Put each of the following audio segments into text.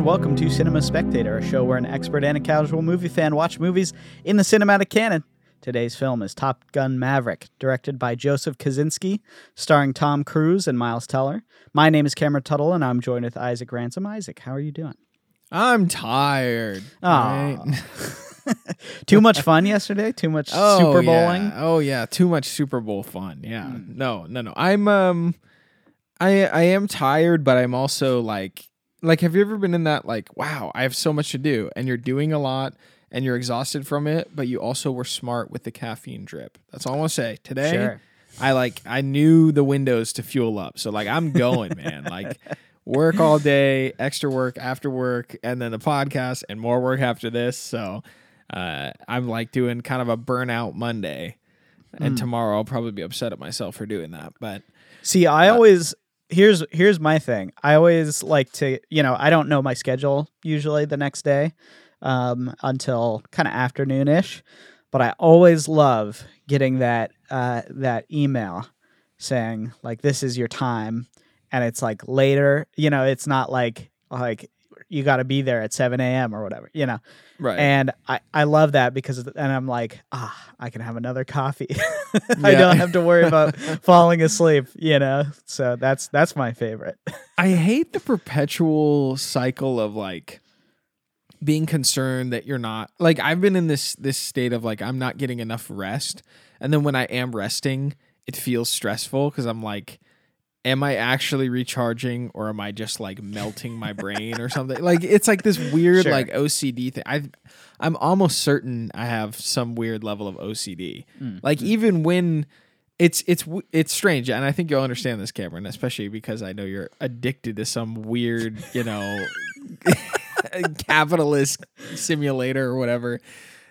and welcome to Cinema Spectator, a show where an expert and a casual movie fan watch movies in the cinematic canon. Today's film is Top Gun Maverick, directed by Joseph Kosinski, starring Tom Cruise and Miles Teller. My name is Cameron Tuttle, and I'm joined with Isaac Ransom. Isaac, how are you doing? I'm tired. Right? Too much fun yesterday? Too much Oh, Super yeah. Bowling? Oh yeah, too much Super Bowl fun. Yeah. Hmm. No, no, no. I'm um I I am tired, but I'm also like like have you ever been in that like, wow, I have so much to do and you're doing a lot and you're exhausted from it, but you also were smart with the caffeine drip. That's all I want to say. Today Sure. I like I knew the windows to fuel up. So like I'm going, man. Like work all day, extra work after work, and then the podcast and more work after this. So uh, I'm like doing kind of a burnout Monday. And tomorrow I'll probably be upset at myself for doing that. But See, I always here's here's my thing. I always like to, you know, I don't know my schedule usually the next day um, until kind of afternoonish, but I always love getting that uh, that email saying like this is your time, and it's like later. You know, it's not like like you got to be there at seven a.m. or whatever. You know, right. and I, I love that because and I'm like ah I can have another coffee. I don't have to worry about falling asleep, you know. So that's that's my favorite. I hate the perpetual cycle of like being concerned that you're not like I've been in this this state of like I'm not getting enough rest and then when I am resting it feels stressful cuz I'm like am I actually recharging or am I just like melting my brain or something like it's like this weird Sure. like OCD thing I I'm almost certain I have some weird level of OCD Mm. like even when it's it's it's strange, and I think you'll understand this, Cameron, especially because I know you're addicted to some weird, you know, capitalist simulator or whatever.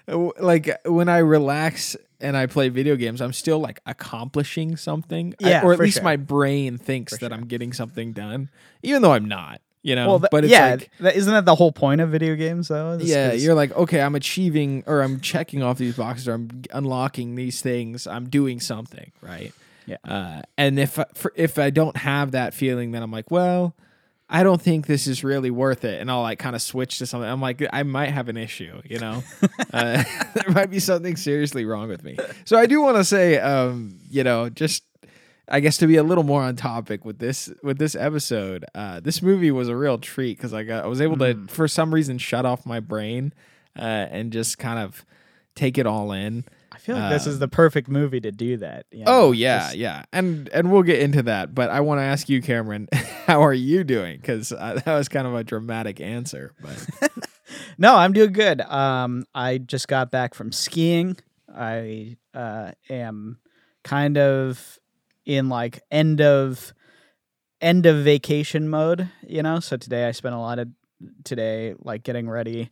Like when I relax and I play video games, I'm still like accomplishing something, I- Yeah, or at least sure. my brain thinks that I'm getting something done, even though I'm not. You know, well, th- but it's yeah, like that, isn't that the whole point of video games though? Yeah, is- you're like, okay, I'm achieving or I'm checking off these boxes or I'm unlocking these things. I'm doing something, right? Yeah. Uh, and if I, for, if I don't have that feeling, then I'm like, well, I don't think this is really worth it, and I'll like kind of switch to something. I'm like, I might have an issue, you know, uh, there might be something seriously wrong with me. So I do want to say, um, you know, just I guess to be a little more on topic with this with this episode, uh, this movie was a real treat because I got I was able to for some reason shut off my brain uh, and just kind of take it all in. I feel like this is the perfect movie to do that. you know, Oh yeah, just- yeah, and and we'll get into that. But I want to ask you, Cameron, how are you doing? Because uh, that was kind of a dramatic answer. But No, I'm doing good. Um, I just got back from skiing. I uh, am kind of in like end of end of vacation mode, you know. So today I spent a lot of today like getting ready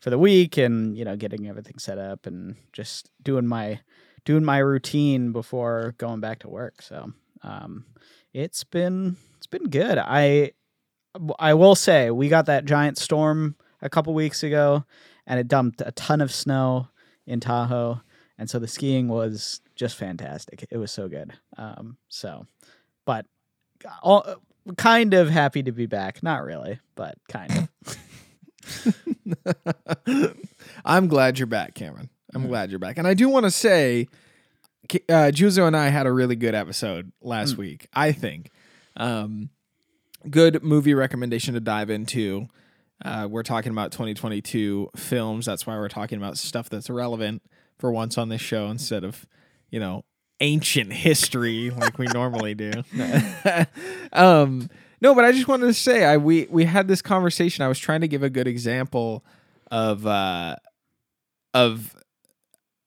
for the week and you know getting everything set up and just doing my doing my routine before going back to work. So um, it's been it's been good. I I will say we got that giant storm a couple weeks ago, and it dumped a ton of snow in Tahoe, and so the skiing was just fantastic. It was so good. Um, so, but all, kind of happy to be back. Not really, but kind of. I'm glad you're back, Cameron. I'm glad you're back, and I do want to say, uh, Juzo and I had a really good episode last week. I think, um, good movie recommendation to dive into. Uh, we're talking about 2022 films. That's why we're talking about stuff that's relevant for once on this show instead of, you know, ancient history like we normally do. um, no, but I just wanted to say, I we we had this conversation. I was trying to give a good example of uh of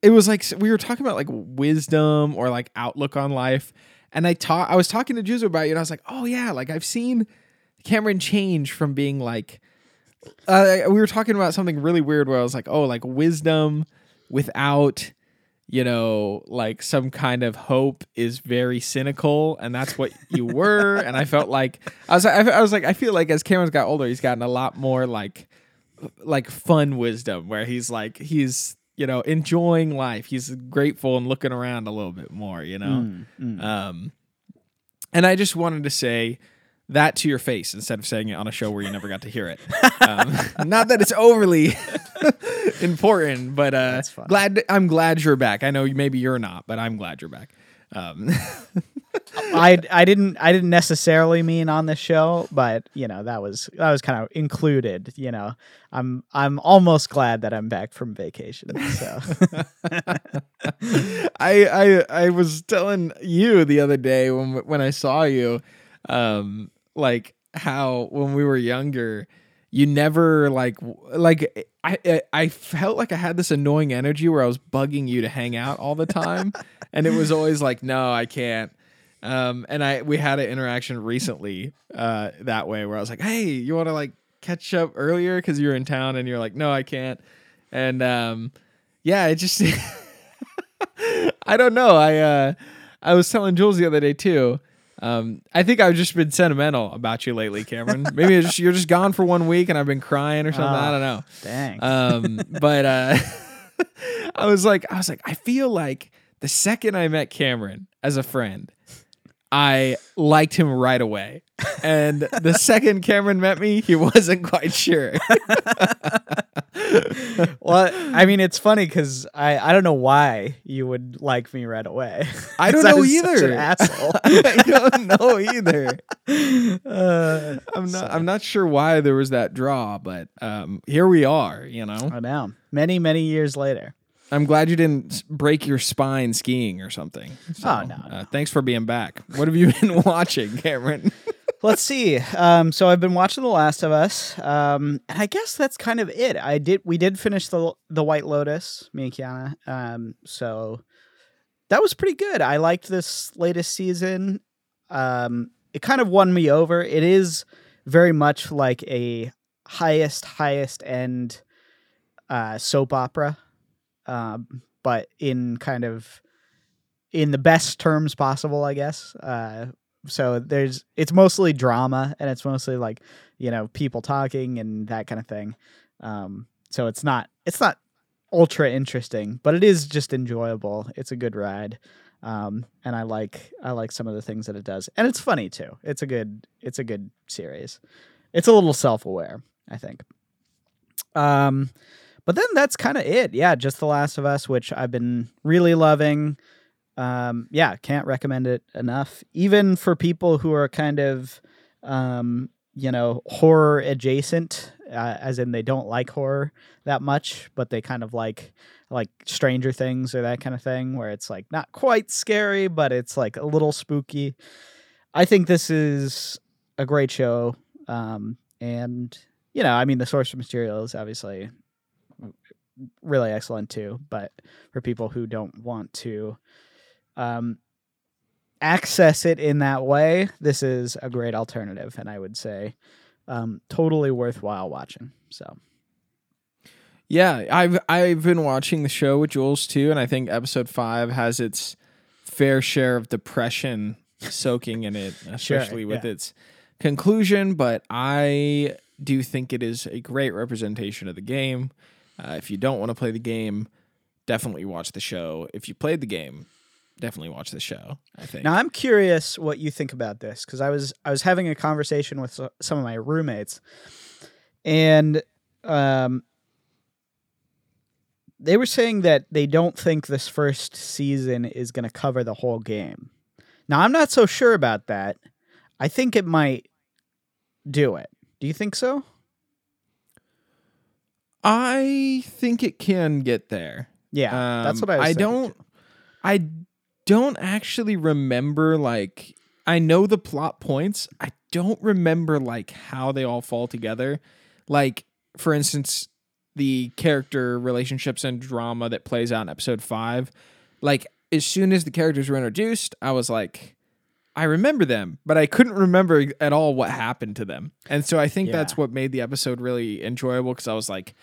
it was like we were talking about like wisdom or like outlook on life and i taught i was talking to Juzo about it and i was like oh yeah like i've seen cameron change from being like uh, we were talking about something really weird where i was like oh like wisdom without you know like some kind of hope is very cynical and that's what you were. And i felt like i was I, I was like i feel like as cameron's got older he's gotten a lot more like like fun wisdom where he's like he's you know enjoying life. He's grateful and looking around a little bit more you know? Mm, mm. um and i just wanted to say that to your face instead of saying it on a show where you never got to hear it. Um, not that it's overly important, but uh, glad I'm glad you're back. I know maybe you're not, but I'm glad you're back. Um, I I didn't I didn't necessarily mean on this show, but you know that was that was kind of included. You know, I'm I'm almost glad that I'm back from vacation. So I I I was telling you the other day when when I saw you, um, like how when we were younger, you never like like I I- felt like I had this annoying energy where I was bugging you to hang out all the time, and it was always like, no, I can't. Um, and I we had an interaction recently uh that way where I was like, hey, you want to like catch up earlier because you're in town, and you're like, no, I can't, and um, yeah, it just. I don't know. I uh I was telling Jules the other day too. Um, I think I've just been sentimental about you lately, Cameron. Maybe it's just, you're just gone for one week and I've been crying or something. I Oh. don't know. dang. Um, but uh, I was like, I was like, I feel like the second I met Cameron as a friend, I liked him right away. And the second Cameron met me, he wasn't quite sure. well, I mean, it's funny because I I don't know why you would like me right away. I don't know such either. an asshole. I don't know either. uh, I'm not. so- I'm not sure why there was that draw, but um, here we are. You know, I know. Many many years later. I'm glad you didn't break your spine skiing or something. So, Oh, no, Uh, thanks for being back. What have you been watching, Cameron? Let's see. Um, so I've been watching The Last of Us, um, and I guess that's kind of it. I did. We did finish the the White Lotus, me and Kiana. Um, so that was pretty good. I liked this latest season. Um, it kind of won me over. It is very much like a highest highest end uh, soap opera, um, but in kind of in the best terms possible, I guess. Uh, so there's it's mostly drama and it's mostly like you know people talking and that kind of thing. Um so it's not it's not ultra interesting but it is just enjoyable. It's a good ride. Um and i like i like some of the things that it does. And it's funny too. It's a good it's a good series. It's a little self-aware i think. Um but then that's kind of it. Yeah just the last of us which i've been really loving um yeah can't recommend it enough. Even for people who are kind of um you know horror adjacent uh, as in they don't like horror that much but they kind of like like stranger things or that kind of thing where it's like not quite scary but it's like a little spooky. I think this is a great show um and you know i mean the source material is obviously really excellent too but for people who don't want to um, access it in that way, this is a great alternative, and I would say um, totally worthwhile watching. So yeah, I've I've been watching the show with Jules too, and I think episode five has its fair share of depression soaking in it, especially with yeah. its conclusion. But I do think it is a great representation of the game. Uh, if you don't want to play the game, definitely watch the show. If you played the game, definitely watch the show. I think. now I'm curious what you think about this because I was I was having a conversation with some of my roommates, and um, they were saying that they don't think this first season is going to cover the whole game. Now I'm not so sure about that. I think it might do it. Do you think so? I think it can get there. Yeah, that's Um, what I was. I thinking, don't. I don't actually remember like I know the plot points. I don't remember like how they all fall together. Like for instance, the character relationships and drama that plays out in episode 5. Like as soon as the characters were introduced, I was like I remember them, but I couldn't remember at all what happened to them. And so I think that's what made the episode really enjoyable cuz I was like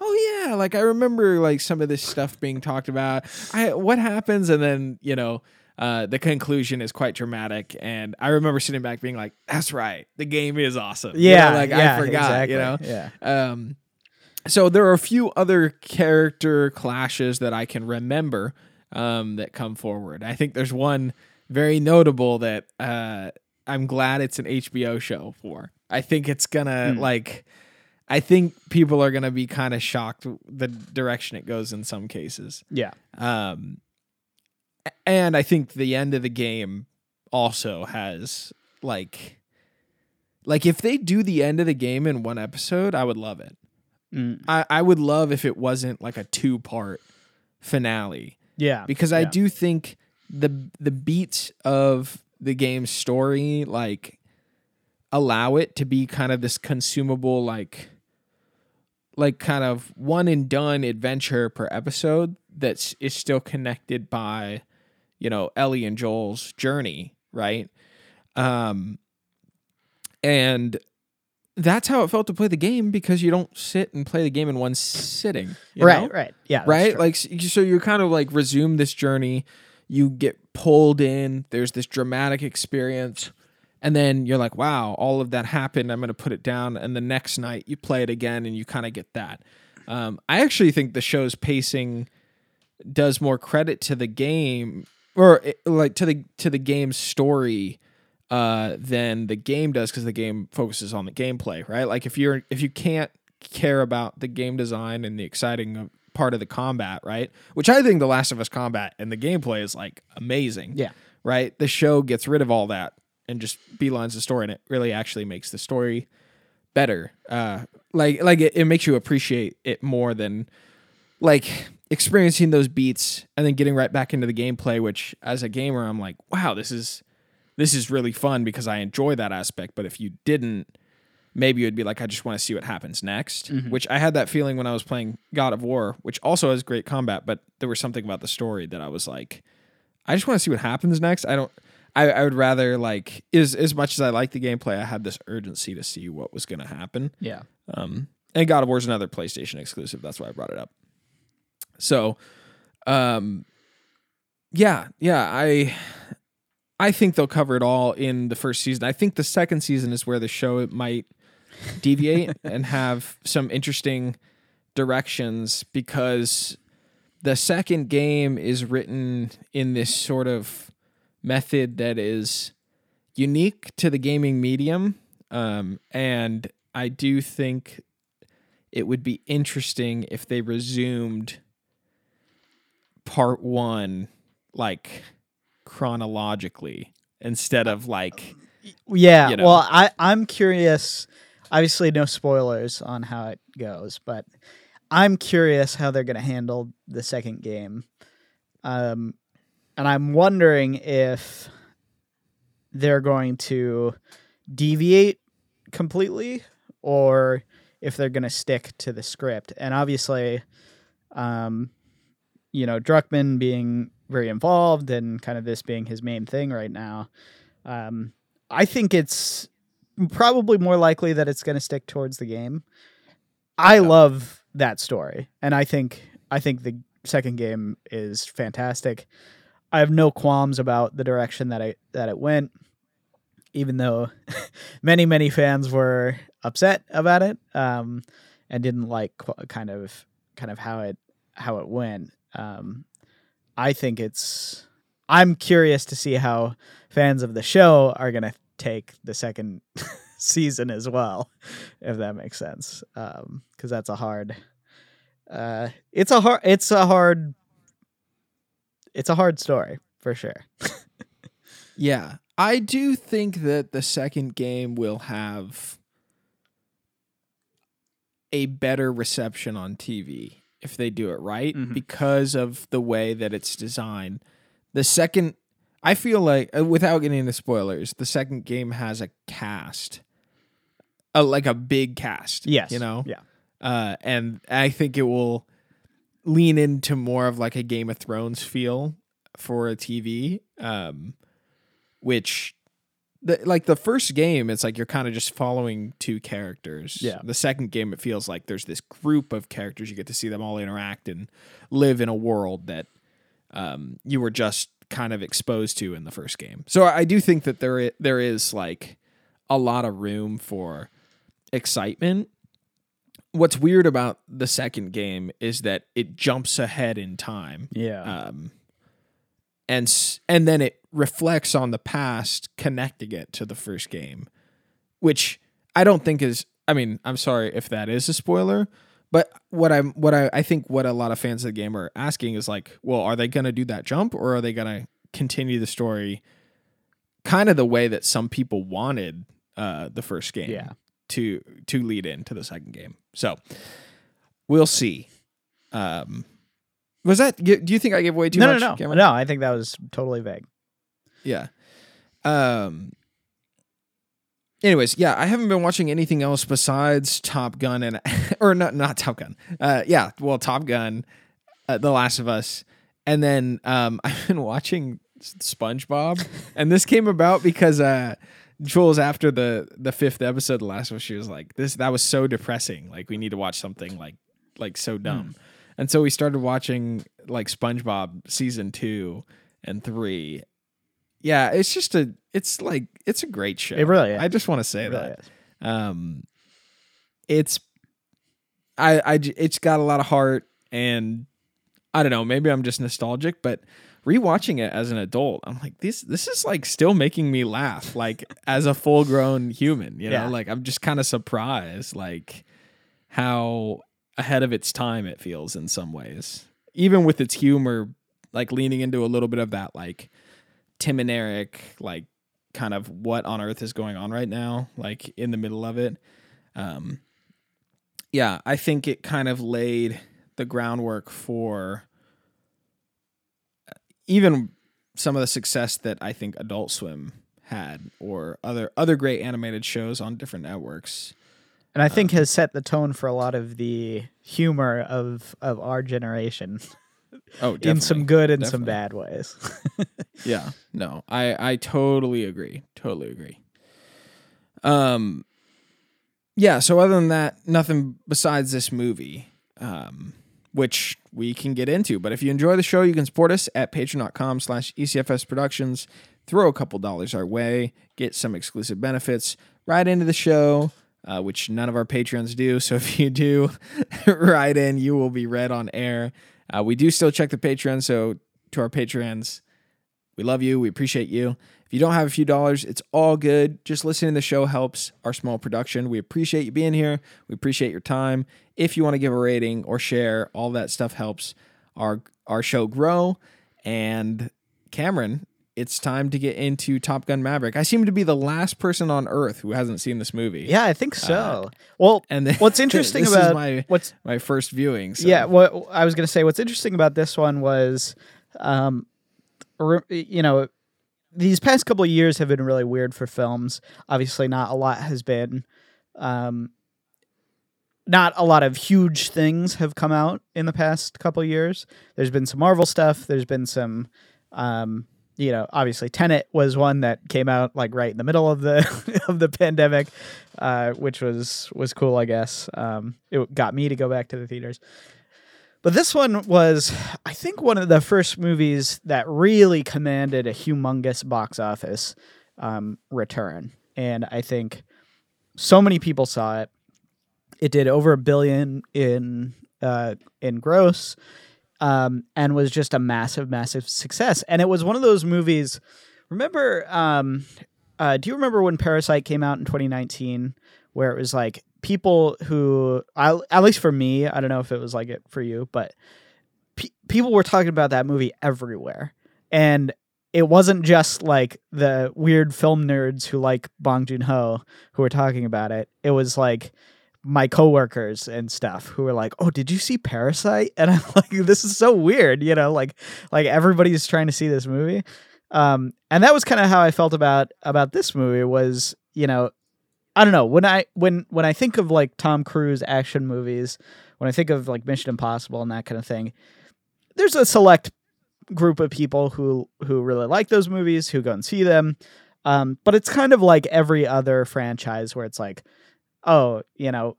oh yeah like i remember like some of this stuff being talked about i what happens and then you know uh the conclusion is quite dramatic and i remember sitting back being like that's right the game is awesome You know, Yeah, like yeah, i forgot exactly. you know Yeah. um so there are a few other character clashes that i can remember um that come forward i think there's one very notable that uh I'm glad it's an HBO show for. I think it's gonna Hmm. like I think people are gonna be kind of shocked the direction it goes in some cases. Yeah. Um and I think the end of the game also has like like if they do the end of the game in one episode, I would love it. Mm. I, I would love if it wasn't like a two part finale Yeah. because I yeah. do think the the beats of the game's story like allow it to be kind of this consumable like like kind of one and done adventure per episode that's is still connected by you know Ellie and Joel's journey, right? Um and that's how it felt to play the game because you don't sit and play the game in one sitting. you right. know? Right. Yeah. right? Like so you kind of like resume this journey, you get pulled in, there's this dramatic experience, and then you're like, wow, all of that happened. I'm going to put it down and the next night you play it again and you kind of get that. Um, I actually think the show's pacing does more credit to the game or it- like to the to the game's story uh than the game does because the game focuses on the gameplay right like if you're if you can't care about the game design and the exciting part of the combat right which i think the last of us combat and the gameplay is like amazing Yeah. right the show gets rid of all that and just beelines the story and it really actually makes the story better. Uh like like it, it makes you appreciate it more than like experiencing those beats and then getting right back into the gameplay which as a gamer i'm like wow this is this is really fun because i enjoy that aspect. But if you didn't maybe you'd be like i just want to see what happens next which i had that feeling when i was playing god of war which also has great combat but there was something about the story that i was like i just want to see what happens next. I don't I, I would rather like as as much as I like the gameplay, I had this urgency to see what was going to happen. Yeah. Um, and God of War is another PlayStation exclusive. That's why I brought it up. So, um, yeah, yeah, I, I think they'll cover it all in the first season. I think the second season is where the show might deviate and have some interesting directions because the second game is written in this sort of method that is unique to the gaming medium um, and i do think it would be interesting if they resumed part one like chronologically instead of like Yeah. you know. Well, I I'm curious. Obviously, no spoilers on how it goes, but I'm curious how they're going to handle the second game. Um, and I'm wondering if they're going to deviate completely or if they're going to stick to the script. And obviously, um, you know, Druckmann being very involved and kind of this being his main thing right now, um, I think it's probably more likely that it's going to stick towards the game. I love that story, and I think I think the second game is fantastic. I have no qualms about the direction that I that it went, even though many many fans were upset about it um, and didn't like kind of kind of how it how it went. Um, I think it's. I'm curious to see how fans of the show are going to take the second season as well, if that makes sense. Because that's a hard. Uh, it's a hard. It's a hard. It's a hard story for sure. Yeah. I do think that the second game will have a better reception on TV if they do it right Mhm. because of the way that it's designed. The second I feel like uh, without getting into spoilers, the second game has a cast. A, like a big cast. Yes. You know? Yeah. uh, and I think it will lean into more of like a Game of Thrones feel for a TV, um, which the, like the first game, it's like you're kind of just following two characters. Yeah. The second game, it feels like there's this group of characters. You get to see them all interact and live in a world that um, you were just kind of exposed to in the first game. So I do think that there there is like a lot of room for excitement what's weird about the second game is that it jumps ahead in time Yeah. um and and then it reflects on the past, connecting it to the first game, which I don't think is. I mean, I'm sorry if that is a spoiler, but what I'm what I I think what a lot of fans of the game are asking is like, well, are they going to do that jump or are they going to continue the story kind of the way that some people wanted uh, the first game Yeah. To to lead into the second game. So we'll see. Um, was that? Do you think I gave away too no, much? no, no, Cameron? no. I think that was totally vague. Yeah. Um. Anyways, yeah, I haven't been watching anything else besides Top Gun and or not not Top Gun. Uh, yeah, well, Top Gun, uh, The Last of Us, and then um, I've been watching SpongeBob, and this came about because uh, Jules after the the fifth episode, of The Last Us, she was like, "This that was so depressing. Like, we need to watch something like like so dumb." And so we started watching like SpongeBob season two and three. Yeah, it's just a, it's like it's a great show. It really is. I just want to say really that is. um it's I, I it's got a lot of heart and i don't know maybe i'm just nostalgic but rewatching it as an adult i'm like this this is like still making me laugh like as a full grown human you know Yeah. like i'm just kind of surprised like how ahead of its time it feels in some ways even with its humor like leaning into a little bit of that like tim and eric like kind of what on earth is going on right now like in the middle of it um yeah i think it kind of laid the groundwork for even some of the success that i think adult swim had or other other great animated shows on different networks. And I think has set the tone for a lot of the humor of of our generation. Oh in some good and some bad ways. yeah no i i totally agree totally agree. Um yeah so other than that nothing besides this movie. Um which we can get into. But if you enjoy the show you can support us at patreon.com slash ecfs productions. Throw a couple dollars our way get some exclusive benefits right into the show uh, which none of our patrons do. So if you do write in you will be read on air. Uh, we do still check the patreon so to our patrons we love you. We appreciate you. If you don't have a few dollars, it's all good. Just listening to the show helps our small production. We appreciate you being here. We appreciate your time. If you want to give a rating or share, all that stuff helps our our show grow. And Cameron, it's time to get into Top Gun Maverick. I seem to be the last person on earth who hasn't seen this movie. yeah, I think so. well, And then, what's interesting this about is my what's my first viewing. So. Yeah, what I was going to say, what's interesting about this one was, um, you know, these past couple of years have been really weird for films. Obviously, not a lot has been, um, not a lot of huge things have come out in the past couple years. There's been some Marvel stuff. There's been some, um, you know, obviously Tenet was one that came out like right in the middle of the of the pandemic, uh, which was was cool, I guess. Um, it got me to go back to the theaters. But this one was, I think, one of the first movies that really commanded a humongous box office um, return. And I think so many people saw it. It did over a billion in uh, in gross, um, and was just a massive, massive success. And it was one of those movies. Remember, um, uh, do you remember when Parasite came out in 2019, where it was like people who, I, at least for me, I don't know if it was like it for you, but pe- people were talking about that movie everywhere, and it wasn't just like the weird film nerds who like Bong Joon Ho who were talking about it. It was like my coworkers and stuff who were like, "Oh, did you see Parasite?" And I'm like, "This is so weird," you know, like like everybody's trying to see this movie. Um, and that was kind of how I felt about about this movie was, you know, I don't know when I when when I think of like Tom Cruise action movies, when I think of like Mission Impossible and that kind of thing, there's a select group of people who who really like those movies who go and see them. Um, but it's kind of like every other franchise where it's like, oh, you know,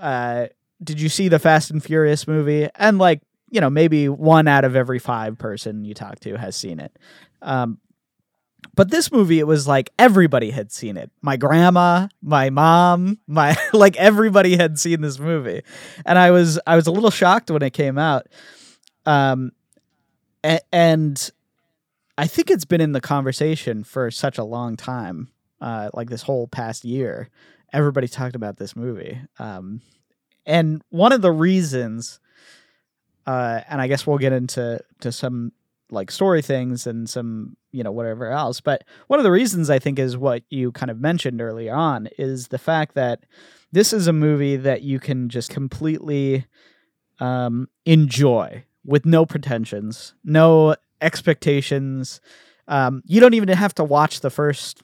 uh, did you see the Fast and Furious movie? And like, you know, maybe one out of every five person you talk to has seen it. Um, but this movie, it was like everybody had seen it. My grandma, my mom, my like everybody had seen this movie, and I was I was a little shocked when it came out. Um, and I think it's been in the conversation for such a long time, uh, like this whole past year. Everybody talked about this movie, um, and one of the reasons, uh, and I guess we'll get into to some like story things and some you know whatever else. But one of the reasons I think is what you kind of mentioned earlier on is the fact that this is a movie that you can just completely um, enjoy with no pretensions, no expectations. Um, you don't even have to watch the first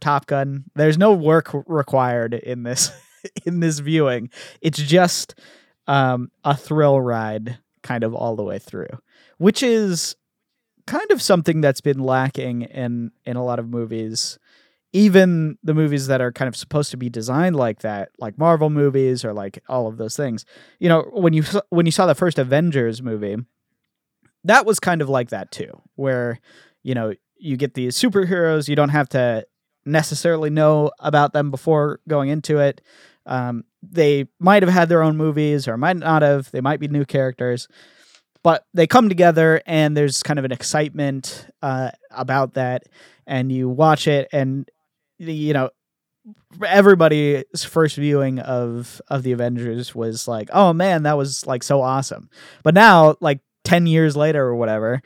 Top Gun. There's no work required in this in this viewing. It's just um, a thrill ride, kind of all the way through, which is kind of something that's been lacking in in a lot of movies. Even the movies that are kind of supposed to be designed like that like marvel movies or like all of those things. You know when you when you saw the first avengers movie that was kind of like that too where you know you get these superheroes you don't have to necessarily know about them before going into it. Um, they might have had their own movies or might not have they might be new characters but they come together and there's kind of an excitement uh, about that. And you watch it and you know everybody's first viewing of of the avengers was like oh man that was like so awesome. But now like 10 years later or whatever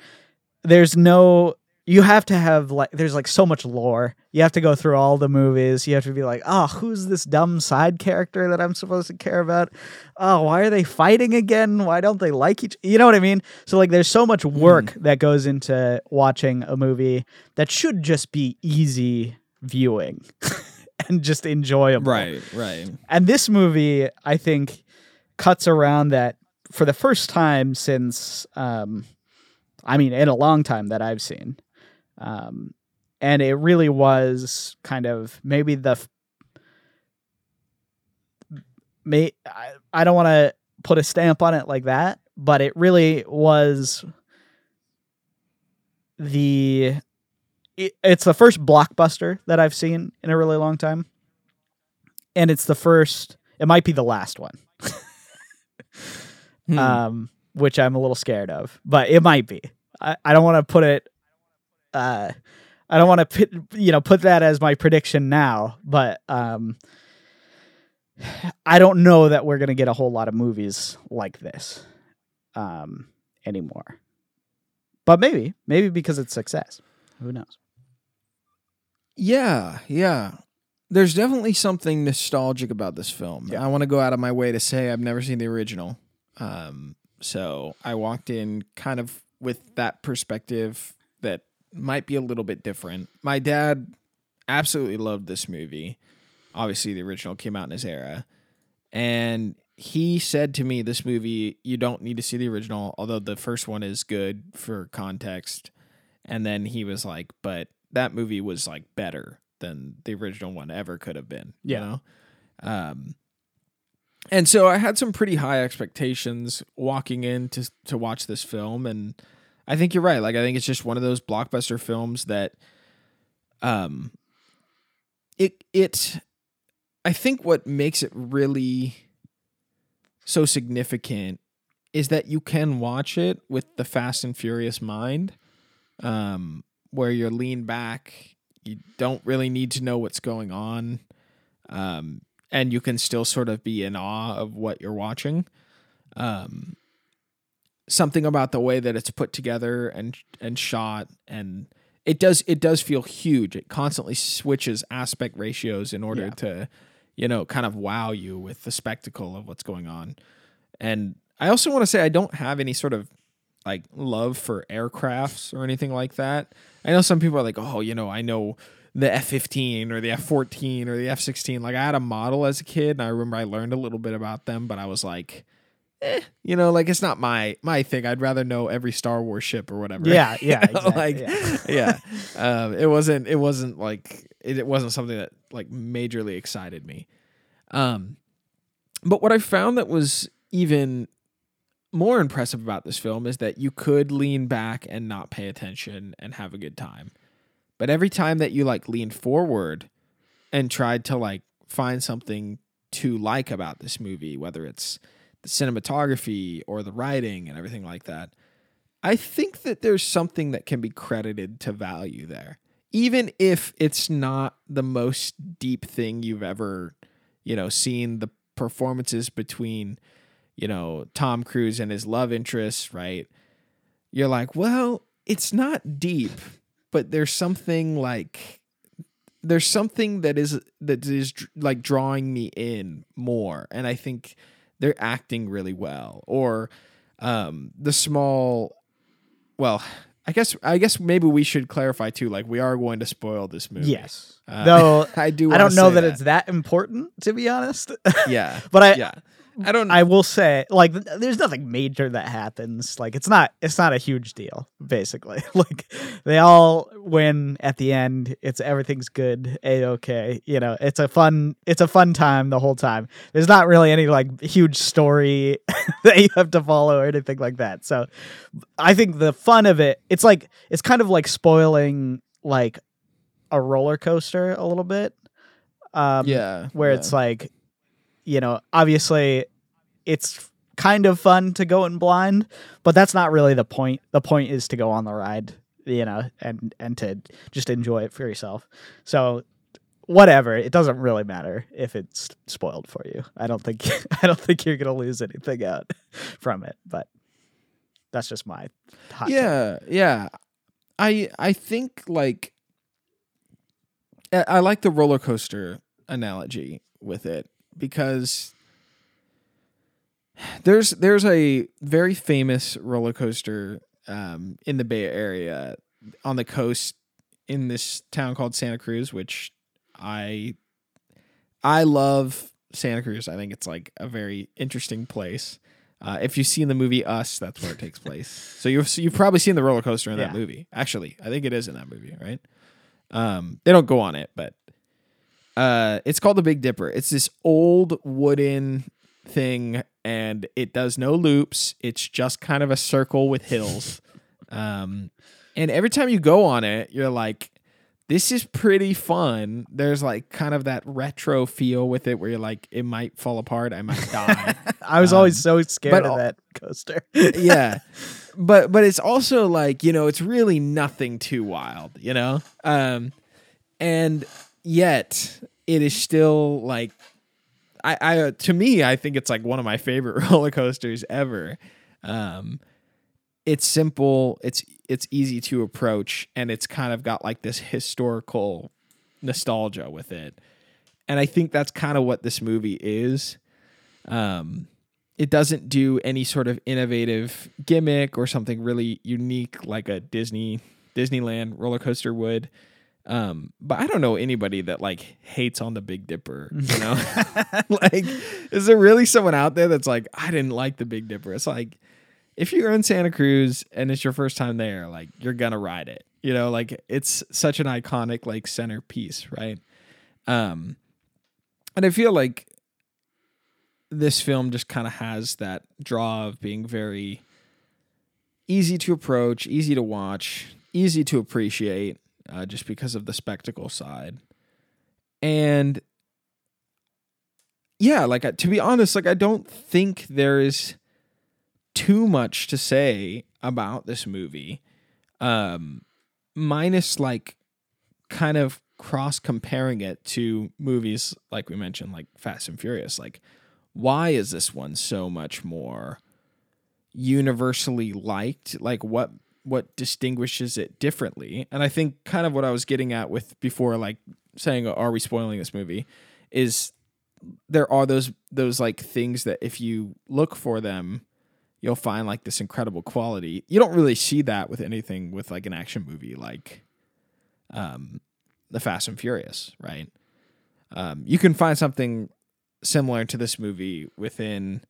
there's no you have to have like there's like so much lore. You have to go through all the movies. You have to be like oh who's this dumb side character that i'm supposed to care about? Oh why are they fighting again? Why don't they like each you know what i mean? So like there's so much work mm. that goes into watching a movie that should just be easy viewing and just enjoyable. Right right. And this movie i think cuts around that for the first time since um i mean in a long time that i've seen um, and it really was kind of maybe the may I, I don't want to put a stamp on it like that, but it really was the it, it's the first blockbuster that I've seen in a really long time. And it's the first it might be the last one. hmm. Um which I'm a little scared of, but it might be. I, I don't want to put it uh, I don't want to you know put that as my prediction now, but um, I don't know that we're gonna get a whole lot of movies like this um, anymore. But maybe, maybe because it's success. Who knows? Yeah, yeah. There's definitely something nostalgic about this film. Yeah. I want to go out of my way to say I've never seen the original. Um, so I walked in kind of with that perspective that might be a little bit different. My dad absolutely loved this movie. Obviously, the original came out in his era. And he said to me, This movie, you don't need to see the original, although the first one is good for context. And then he was like, But that movie was like better than the original one ever could have been. Yeah. You know? Um, and so I had some pretty high expectations walking in to to watch this film and I think you're right. Like I think it's just one of those blockbuster films that um it it I think what makes it really so significant is that you can watch it with the fast and furious mind um where you're lean back you don't really need to know what's going on um and you can still sort of be in awe of what you're watching um something about the way that it's put together and and shot and it does it does feel huge. It constantly switches aspect ratios in order yeah. to you know kind of wow you with the spectacle of what's going on. And I also want to say I don't have any sort of like love for aircrafts or anything like that. I know some people are like, "Oh, you know, I know the F-15 or the F-14 or the F-16." Like I had a model as a kid and I remember I learned a little bit about them, but I was like eh, you know, like it's not my my thing. I'd rather know every Star Wars ship or whatever. Yeah, yeah, exactly, like yeah. yeah. Um, it wasn't it wasn't like it, it wasn't something that like majorly excited me. Um, but what I found that was even more impressive about this film is that you could lean back and not pay attention and have a good time. But every time that you like leaned forward and tried to like find something to like about this movie, whether it's the cinematography or the writing and everything like that. I think that there's something that can be credited to value there. Even if it's not the most deep thing you've ever, you know, seen the performances between, you know, Tom Cruise and his love interest, right? You're like, well, it's not deep, but there's something like there's something that is that is like drawing me in more and i think they're acting really well or um the small well i guess i guess maybe we should clarify too like we are going to spoil this movie Yes. Uh, Though i do I don't know say that, it's that important to be honest. yeah but I yeah i don't I will say like there's nothing major that happens. Like it's not it's not a huge deal basically. like they all win at the end. It's everything's good, a okay. You know, it's a fun it's a fun time the whole time. There's not really any like huge story that you have to follow or anything like that. So I think the fun of it it's like it's kind of like spoiling like a roller coaster a little bit. Um yeah where yeah. it's like you know obviously it's kind of fun to go in blind but that's not really the point. The point is to go on the ride you know and and to just enjoy it for yourself. So whatever it doesn't really matter if it's spoiled for you. I don't think i don't think you're gonna lose anything out from it but that's just my yeah yeah. I i think like I like the roller coaster analogy with it because there's there's a very famous roller coaster um, in the Bay Area on the coast in this town called Santa Cruz, which I I love Santa Cruz. I think it's like a very interesting place. Uh, if you've seen the movie Us, that's where it takes place. So you've you've probably seen the roller coaster in that Yeah. movie. Actually, I think it is in that movie, right? Um, they don't go on it, but uh, it's called the Big Dipper. It's this old wooden thing, and it does no loops. It's just kind of a circle with hills. Um, and every time you go on it, you're like, this is pretty fun. There's like kind of that retro feel with it where you're like, it might fall apart. I might die. i was Um, always so scared of that coaster yeah. But but it's also like, you know, it's really nothing too wild, you know? Um and yet it is still like I I to me I think it's like one of my favorite roller coasters ever. Um it's simple, it's it's easy to approach and it's kind of got like this historical nostalgia with it. And I think that's kind of what this movie is. Um it doesn't do any sort of innovative gimmick or something really unique like a Disney Disneyland roller coaster would. Um, but I don't know anybody that like hates on the Big Dipper, you know? like, is there really someone out there that's like, I didn't like the Big Dipper? It's like, if you're in Santa Cruz and it's your first time there, like you're gonna ride it. You know, like it's such an iconic like centerpiece, right? Um, and I feel like this film just kind of has that draw of being very easy to approach, easy to watch, easy to appreciate, uh, just because of the spectacle side. And yeah, like to be honest, like I don't think there is too much to say about this movie, um, minus like kind of cross comparing it to movies like we mentioned, like Fast and Furious. Like, why is this one so much more universally liked? Like, what what distinguishes it differently? And I think kind of what I was getting at with before, like saying, "Are we spoiling this movie?" is there are those those like things that if you look for them you'll find like this incredible quality you don't really see that with anything with like an action movie like um the fast and furious right um you can find something similar to this movie within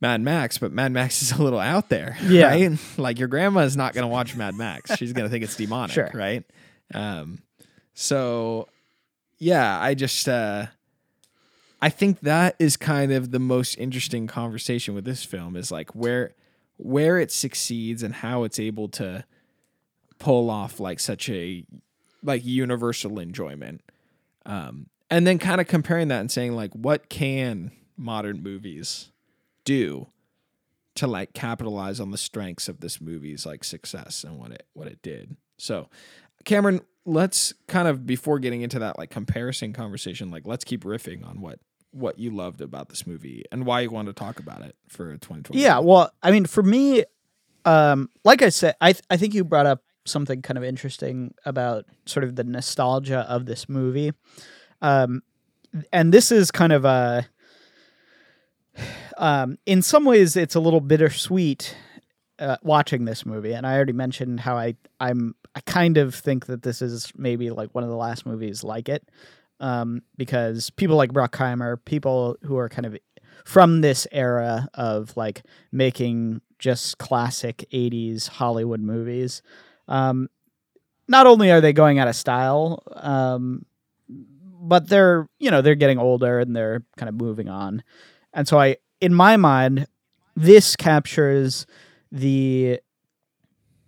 Mad Max, but Mad Max is a little out there, Yeah. right? Like your grandma is not going to watch Mad Max; she's going to think it's demonic, Sure. right? Um, so yeah, I just uh, I think that is kind of the most interesting conversation with this film is like where where it succeeds and how it's able to pull off like such a like universal enjoyment. Um, and then kind of comparing that and saying like what can modern movies do to like capitalize on the strengths of this movie's like success and what it what it did. So, Cameron, let's kind of before getting into that like comparison conversation, like let's keep riffing on what what you loved about this movie and why you want to talk about it for 2020. Yeah, well, I mean, for me, um, like I said, I th- I think you brought up something kind of interesting about sort of the nostalgia of this movie, um, and this is kind of a, um, in some ways, it's a little bittersweet. Uh, watching this movie, and I already mentioned how I I'm I kind of think that this is maybe like one of the last movies like it, um, because people like Bruckheimer, people who are kind of from this era of like making just classic 80s Hollywood movies. Um, not only are they going out of style, um, but they're, you know, they're getting older and they're kind of moving on. And so I, in my mind, this captures the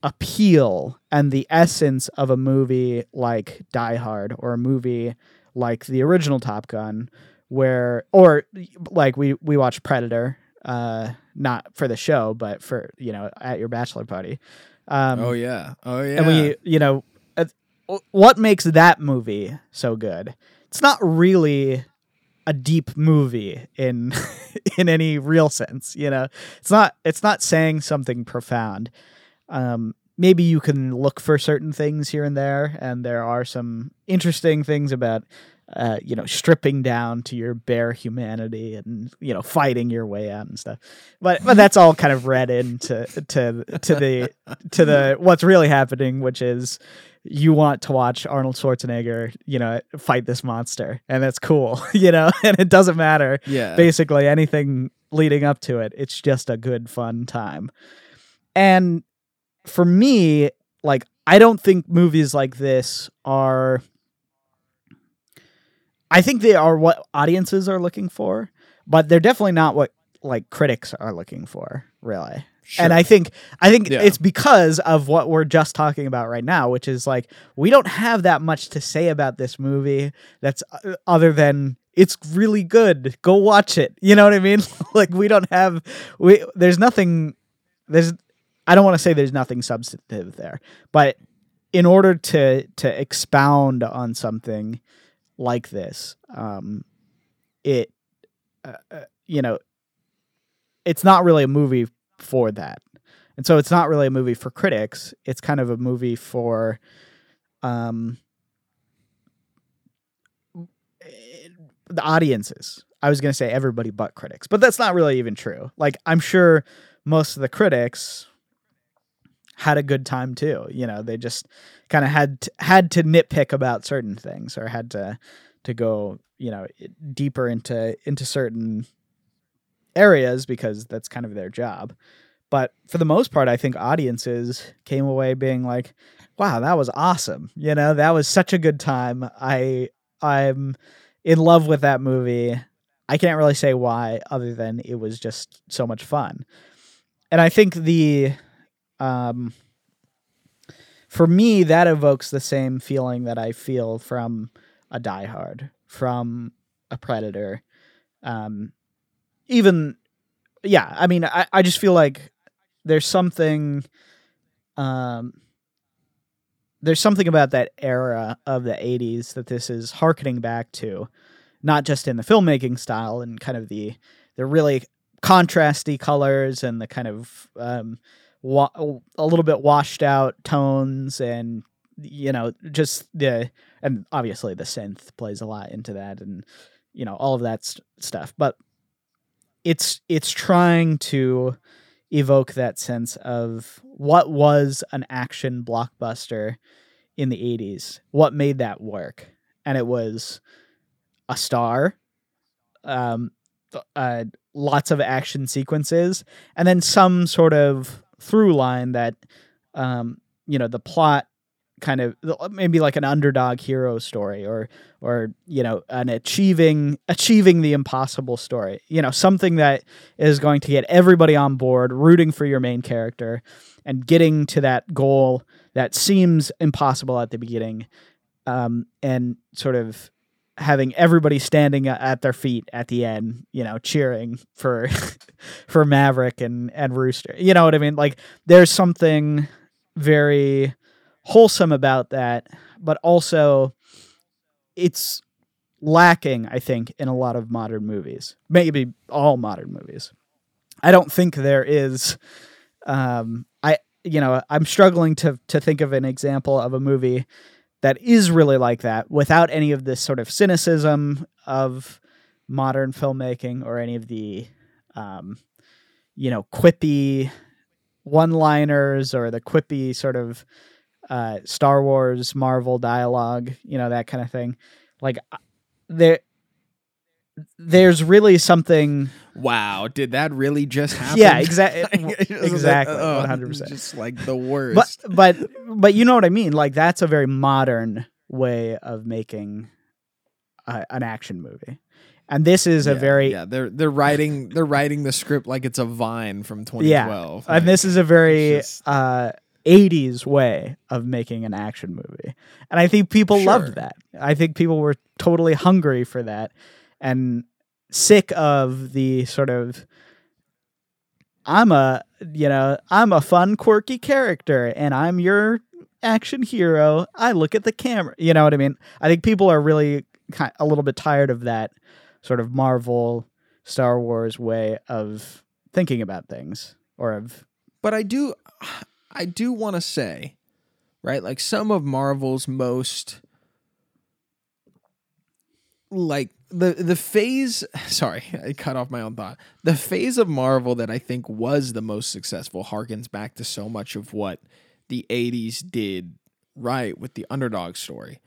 appeal and the essence of a movie like Die Hard or a movie like the original Top Gun, where or like we we watched Predator, uh, not for the show, but for you know at your bachelor party. Um, oh yeah, oh yeah. and we you know uh, what makes that movie so good? It's not really a deep movie in in any real sense. You know, it's not it's not saying something profound. Um, maybe you can look for certain things here and there, and there are some interesting things about uh, you know, stripping down to your bare humanity and you know, fighting your way out and stuff. But but that's all kind of read into to to the to the what's really happening, which is you want to watch Arnold Schwarzenegger, you know, fight this monster, and that's cool, you know, and it doesn't matter. Yeah. Basically, anything leading up to it, it's just a good fun time. And for me, like I don't think movies like this are I think they are what audiences are looking for, but they're definitely not what like critics are looking for, really. Sure. And I think I think Yeah. it's because of what we're just talking about right now, which is like we don't have that much to say about this movie that's uh, other than it's really good. Go watch it. You know what I mean? like we don't have we there's nothing there's I don't want to say there's nothing substantive there, but in order to to expound on something like this, um, it uh, uh, you know it's not really a movie for that, and so it's not really a movie for critics. It's kind of a movie for um the audiences. I was going to say everybody but critics, but that's not really even true. Like I'm sure most of the critics had a good time too. You know, they just kind of had to, had to nitpick about certain things or had to to go, you know, deeper into into certain areas because that's kind of their job. But for the most part, I think audiences came away being like, "Wow, that was awesome." You know, that was such a good time. I I'm in love with that movie. I can't really say why other than it was just so much fun. And I think the um for me that evokes the same feeling that I feel from a Die Hard, from a Predator. Um even yeah, I mean I, I just feel like there's something um there's something about that era of the 80s that this is harkening back to not just in the filmmaking style and kind of the the really contrasty colors and the kind of um, wa- a little bit washed out tones and you know just the and obviously the synth plays a lot into that and you know all of that st- stuff. But it's it's trying to evoke that sense of what was an action blockbuster in the 80s what made that work? And it was a star um uh lots of action sequences and then some sort of through line that um you know the plot kind of maybe like an underdog hero story or or you know an achieving achieving the impossible story you know something that is going to get everybody on board rooting for your main character and getting to that goal that seems impossible at the beginning um and sort of having everybody standing at their feet at the end, you know, cheering for for Maverick and and Rooster. You know what I mean? Like there's something very wholesome about that, but also it's lacking, I think, in a lot of modern movies. Maybe all modern movies. I don't think there is um I you know, I'm struggling to to think of an example of a movie that is really like that without any of this sort of cynicism of modern filmmaking or any of the um, you know quippy one liners or the quippy sort of uh, Star Wars Marvel dialogue, you know that kind of thing. Like uh, there there's really something Wow, did that really just happen? Yeah, exactly. Like, exactly. One hundred percent. Just like the worst. But but but you know what I mean. Like that's a very modern way of making a, an action movie, and this is a very yeah. They're they're writing they're writing the script like it's a vine from 2012. and this is a very just- uh, 80s way of making an action movie. And I think people Sure. loved that. I think people were totally hungry for that and sick of the sort of I'm a, you know, I'm a fun quirky character and I'm your action hero. I look at the camera. You know what I mean? I think people are really ki a little bit tired of that sort of Marvel Star Wars way of thinking about things or of but I do I do want to say, right? Like some of Marvel's most like the the phase sorry, I cut off my own thought. The phase of Marvel that I think was the most successful harkens back to so much of what the 80s did right with the underdog story.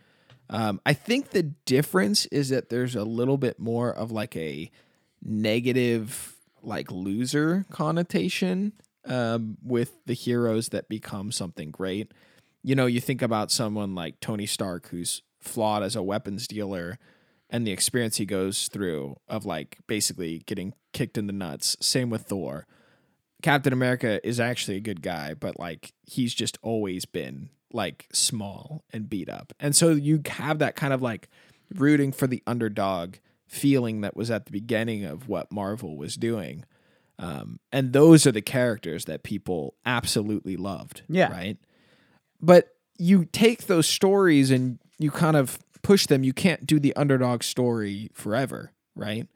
Um, I think the difference is that there's a little bit more of like a negative, like loser connotation um, with the heroes that become something great. You know, you think about someone like Tony Stark, who's flawed as a weapons dealer, and the experience he goes through of like basically getting kicked in the nuts. Same with Thor. Captain America is actually a good guy, but like he's just always been like small and beat up. And so you have that kind of like rooting for the underdog feeling that was at the beginning of what Marvel was doing. Um, and those are the characters that people absolutely loved. Yeah. Right. But you take those stories and you kind of push them. You can't do the underdog story forever. Right.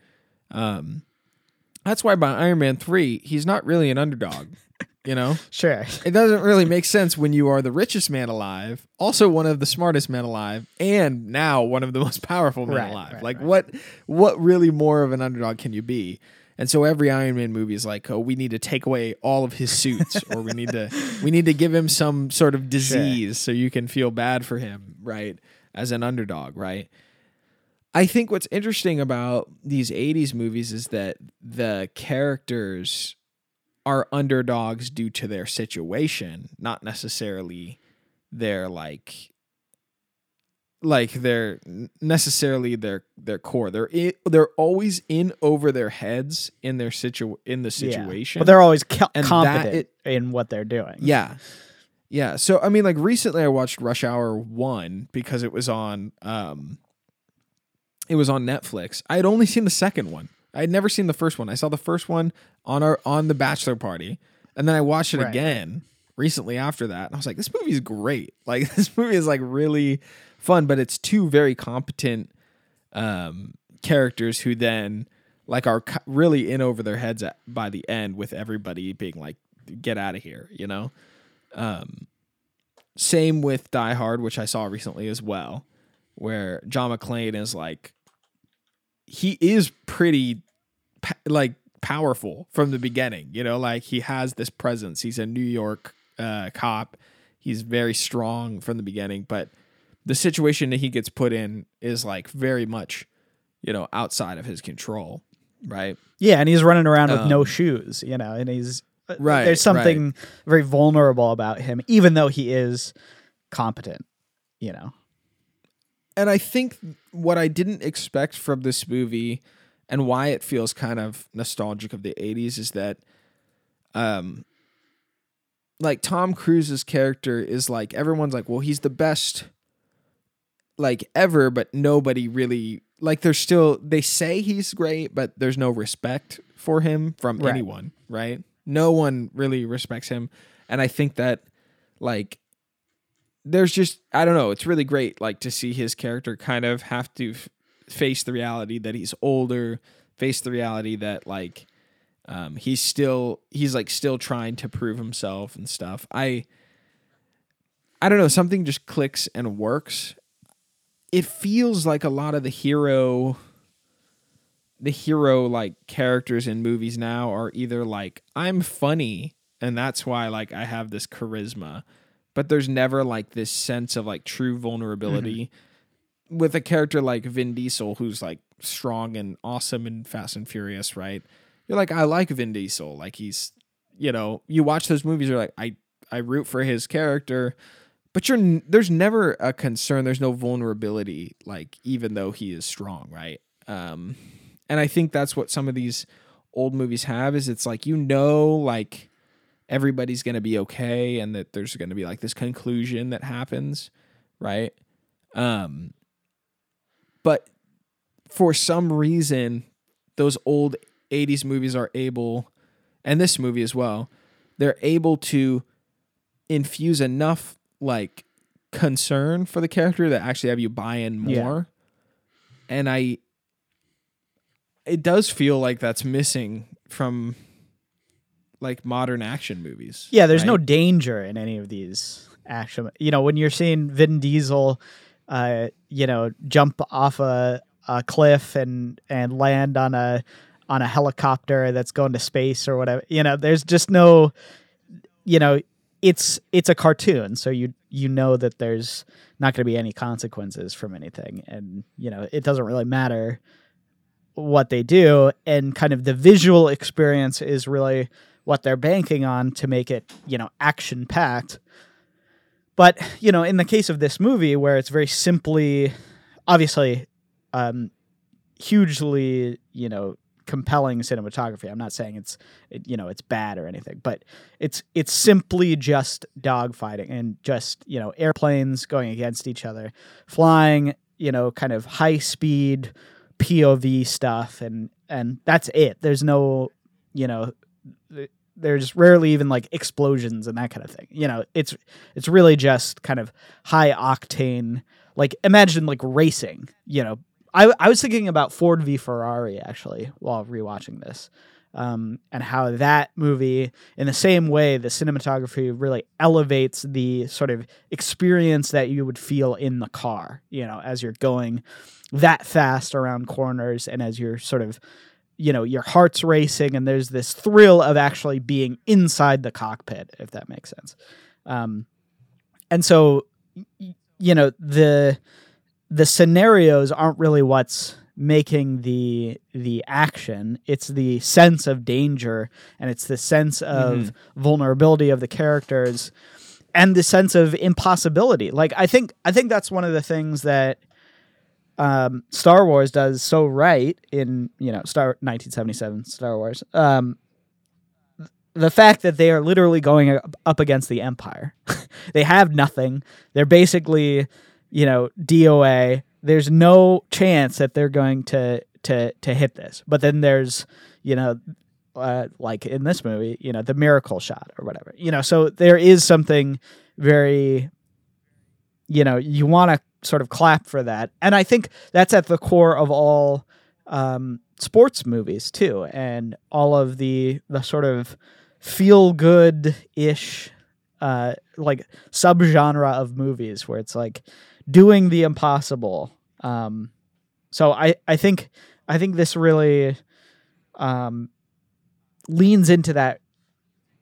Um, that's why by Iron Man 3, he's not really an underdog. You know, sure. it doesn't really make sense when you are the richest man alive, also one of the smartest men alive, and now one of the most powerful men Right, alive. right, like right. what what really more of an underdog can you be? And so every Iron Man movie is like, oh, we need to take away all of his suits, or we need to we need to give him some sort of disease so you can feel bad for him, right? As an underdog, right? I think what's interesting about these 80s movies is that the characters are underdogs due to their situation, not necessarily their like like their necessarily their their core. They're i they're always in over their heads in their situ in the Yeah. situation. But they're always co- competent it- in what they're doing. yeah. Yeah. So I mean like recently I watched Rush Hour 1 because it was on um it was on Netflix. I had only seen the second one. I had never seen the first one. I saw the first one on our on the bachelor party. And then I watched it Right. again recently after that. And I was like, this movie is great. Like this movie is like really fun, but it's two very competent um characters who then like are really in over their heads at, by the end with everybody being like get out of here, you know? Um, same with Die Hard, which I saw recently as well, where John McClane is like, he is pretty like powerful from the beginning, you know, like he has this presence. He's a New York uh, cop. He's very strong from the beginning, but the situation that he gets put in is like very much, you know, outside of his control, right? Yeah, and he's running around with no Um, shoes, you know, and he's Right, There's something very vulnerable about him, even though he is competent. You know, and I think what I didn't expect from this movie and why it feels kind of nostalgic of the 80s is that um like Tom Cruise's character is like everyone's like well he's the best like ever but nobody really like there's still they say he's great, but there's no respect for him from Right. anyone, right? No one really respects him, and I think that like there's just I don't know, it's really great like to see his character kind of have to f- face the reality that he's older, face the reality that like um he's still he's like still trying to prove himself and stuff. I I don't know, something just clicks and works. It feels like a lot of the hero the hero like characters in movies now are either like I'm funny and that's why like I have this charisma, but there's never like this sense of like true vulnerability with a character like Vin Diesel who's like strong and awesome and Fast and Furious, right? You're like I like Vin Diesel, like he's you know, you watch those movies you're like I I root for his character, but you're there's never a concern, there's no vulnerability like even though he is strong, right? Um and I think that's what some of these old movies have is it's like you know like everybody's going to be okay and that there's going to be like this conclusion that happens, right? Um but for some reason those old 80s movies are able and this movie as well, they're able to infuse enough like concern for the character that actually have you buy in Yeah. more. And I it does feel like that's missing from like modern action movies. Yeah, there's no danger in any of these action. You know, when you're seeing Vin Diesel, uh, you know, jump off a, a cliff and and land on a on a helicopter that's going to space or whatever. You know, there's just no, you know, it's it's a cartoon, so you you know that there's not going to be any consequences from anything, and you know, it doesn't really matter what they do, and kind of the visual experience is really what they're banking on to make it, you know, action packed. But, you know, in the case of this movie where it's very simply obviously um hugely, you know, compelling cinematography. I'm not saying it's it, you know, it's bad or anything, but it's it's simply just dogfighting and just, you know, airplanes going against each other, flying, you know, kind of high speed POV stuff and and that's it. There's no, you know, there's rarely even like explosions and that kind of thing. You know, it's it's really just kind of high octane. Like imagine like racing. You know, I I was thinking about Ford v Ferrari actually while rewatching this, um, and how that movie, in the same way, the cinematography really elevates the sort of experience that you would feel in the car. You know, as you're going that fast around corners and as you're sort of you know your heart's racing and there's this thrill of actually being inside the cockpit if that makes sense um, and so you know the the scenarios aren't really what's making the the action it's the sense of danger and it's the sense of vulnerability of the characters and the sense of impossibility like i think i think that's one of the things that um, Star Wars does so right in you know Star 1977 Star Wars. Um, the fact that they are literally going up- up against the Empire, they have nothing. They're basically you know DOA. There's no chance that they're going to to to hit this. But then there's you know uh, like in this movie, you know the miracle shot or whatever. You know, so there is something very you know you want to sort of clap for that and i think that's at the core of all um, sports movies too and all of the the sort of feel good ish uh, like subgenre of movies where it's like doing the impossible um, so i i think i think this really um, leans into that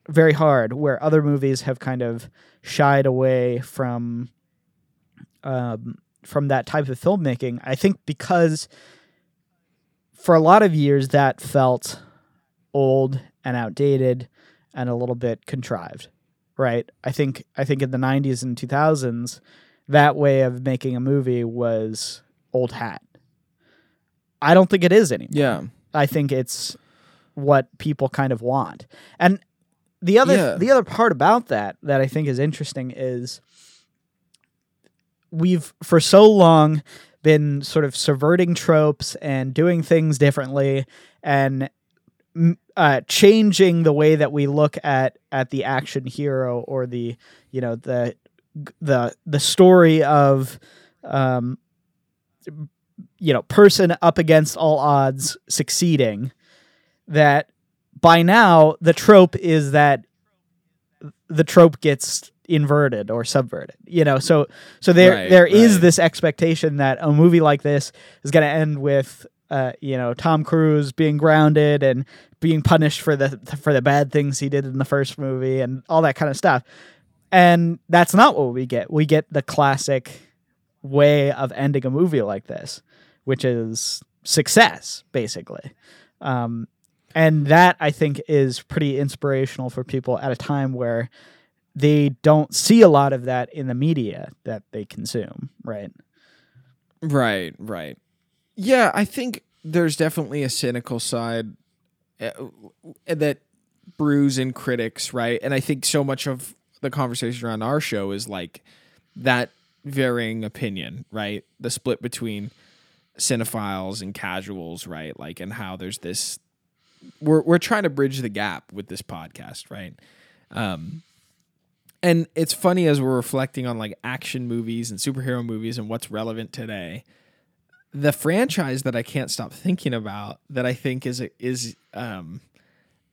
very hard where other movies have kind of shied away from um, from that type of filmmaking. I think because for a lot of years that felt old and outdated and a little bit contrived, right? I think I think in the 90s and 2000s that way of making a movie was old hat. I don't think it is anymore. Yeah. I think it's what people kind of want. And the other Yeah. the other part about that that I think is interesting is we've for so long been sort of subverting tropes and doing things differently and uh, changing the way that we look at at the action hero or the you know the the the story of um you know person up against all odds succeeding that by now the trope is that the trope gets inverted or subverted you know so so there Right, there is right. this expectation that a movie like this is going to end with uh you know Tom Cruise being grounded and being punished for the for the bad things he did in the first movie and all that kind of stuff and that's not what we get we get the classic way of ending a movie like this which is success basically um and that I think is pretty inspirational for people at a time where they don't see a lot of that in the media that they consume, right? Right, right. Yeah, I think there's definitely a cynical side uh, that brews in critics, right? And I think so much of the conversation around our show is like that varying opinion, right? The split between cinephiles and casuals, right? Like, and how there's this. We're we're trying to bridge the gap with this podcast, right? Um, and it's funny as we're reflecting on like action movies and superhero movies and what's relevant today. The franchise that I can't stop thinking about that I think is is um,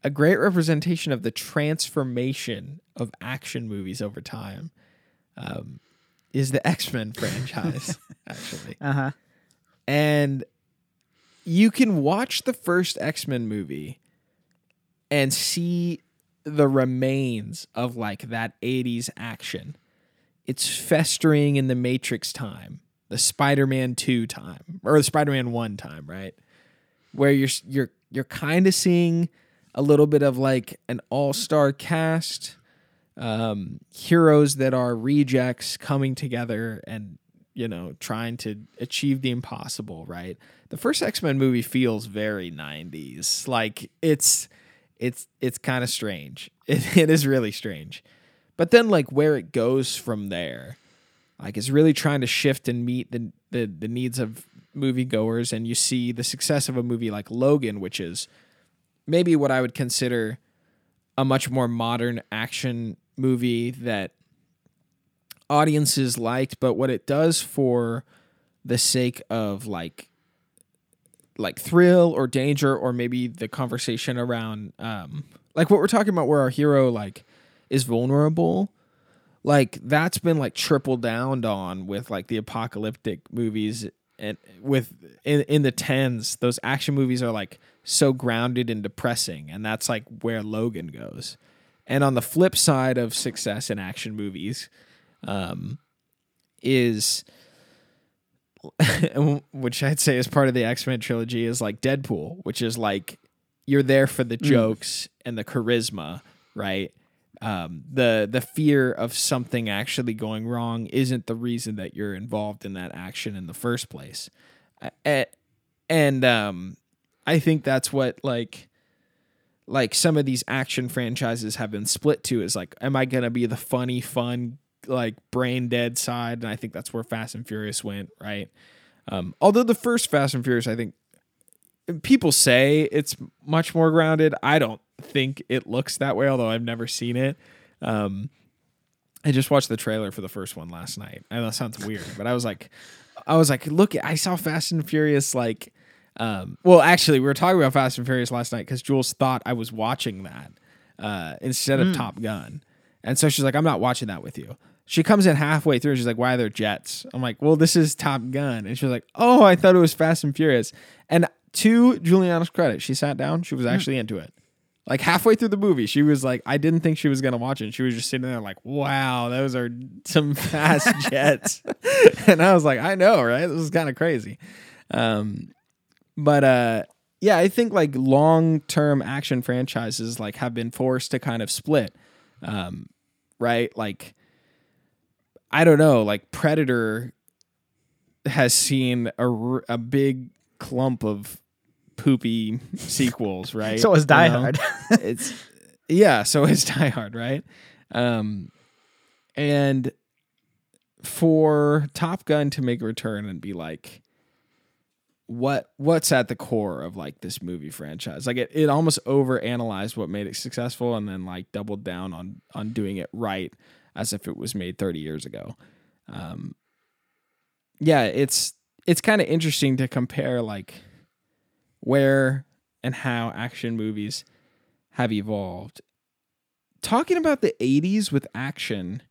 a great representation of the transformation of action movies over time um, is the X Men franchise, actually. Uh huh. And you can watch the first X Men movie and see the remains of like that 80s action. It's festering in the Matrix time, the Spider-Man 2 time, or the Spider-Man 1 time, right? Where you're you're you're kind of seeing a little bit of like an all-star cast um heroes that are rejects coming together and you know trying to achieve the impossible right? The first x-men movie feels very 90s like it's it's it's kind of strange. It, it is really strange. But then like where it goes from there like it's really trying to shift and meet the the, the needs of moviegoers and you see the success of a movie like logan which is maybe what i would consider a much more modern action movie that audiences liked, but what it does for the sake of like like thrill or danger or maybe the conversation around um like what we're talking about where our hero like is vulnerable like that's been like tripled down on with like the apocalyptic movies and with in, in the tens. Those action movies are like so grounded and depressing and that's like where logan goes. And on the flip side of success in action movies um, is which I'd say is part of the X Men trilogy is like Deadpool, which is like you're there for the jokes and the charisma, right? Um, the the fear of something actually going wrong isn't the reason that you're involved in that action in the first place, and um, I think that's what like like some of these action franchises have been split to is like, am I gonna be the funny, fun, like brain dead side? And I think that's where Fast and Furious went, right? Um, although the first Fast and Furious, I think people say it's much more grounded. I don't think it looks that way, although I've never seen it. Um, I just watched the trailer for the first one last night. I know that sounds weird, but I was like, I was like, look, I saw Fast and Furious like, um, well, actually, we were talking about Fast and Furious last night because Jules thought I was watching that uh, instead of Top Gun, and so she's like, I'm not watching that with you. She comes in halfway through. She's like, "Why are there jets?" I'm like, "Well, this is Top Gun," and she's like, "Oh, I thought it was Fast and Furious." And to Juliana's credit, she sat down. She was actually into it. Like halfway through the movie, she was like, I didn't think she was gonna watch it. She was just sitting there like, wow, those are some fast jets. and I was like, I know, right? This is kind of crazy. Um, but uh, yeah, I think like long term action franchises like have been forced to kind of split. Um, right? Like I don't know, like Predator has seen a, a big clump of poopy sequels, right? So is Die You know? Hard. it's yeah, so is Die Hard, right? Um, and for Top Gun to make a return and be like what what's at the core of like this movie franchise. Like it, it almost over analyzed what made it successful and then like doubled down on on doing it right as if it was made 30 years ago. Um yeah, it's it's kind of interesting to compare like where and how action movies have evolved. Talking about the 80s with action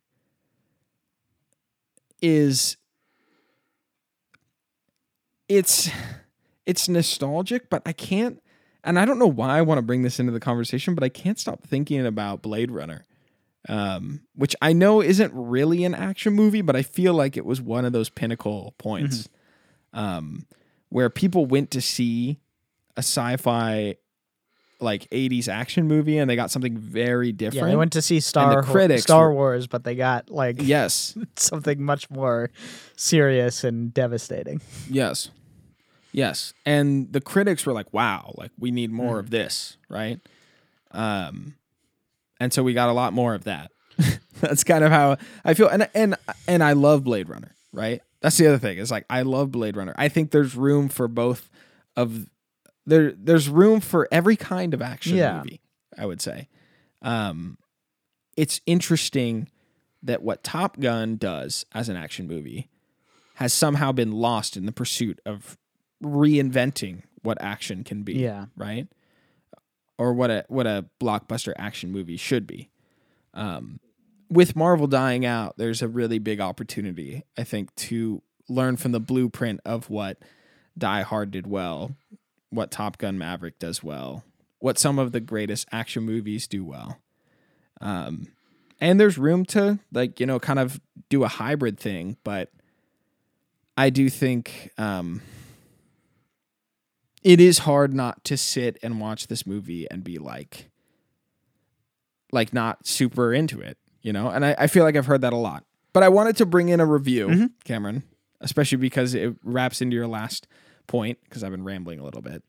is it's it's nostalgic, but I can't and I don't know why I want to bring this into the conversation, but I can't stop thinking about Blade Runner. Um, which I know isn't really an action movie, but I feel like it was one of those pinnacle points. Um, where people went to see a sci-fi like 80s action movie and they got something very different. Yeah, they went to see Star critics Star Wars, but they got like yes. something much more serious and devastating. Yes. Yes. And the critics were like, wow, like we need more Mm. of this, right? Um and so we got a lot more of that. That's kind of how I feel and and and I love Blade Runner, right? That's the other thing. Is like I love Blade Runner. I think there's room for both of there there's room for every kind of action Yeah. movie, I would say. Um it's interesting that what Top Gun does as an action movie has somehow been lost in the pursuit of reinventing what action can be. Yeah. Right? Or what a what a blockbuster action movie should be. Um, with Marvel dying out, there's a really big opportunity, I think, to learn from the blueprint of what Die Hard did well, what Top Gun Maverick does well, what some of the greatest action movies do well. Um, and there's room to like you know kind of do a hybrid thing, but I do think um, it is hard not to sit and watch this movie and be like, like not super into it, you know. And I, I feel like I've heard that a lot. But I wanted to bring in a review, Cameron, especially because it wraps into your last point because I've been rambling a little bit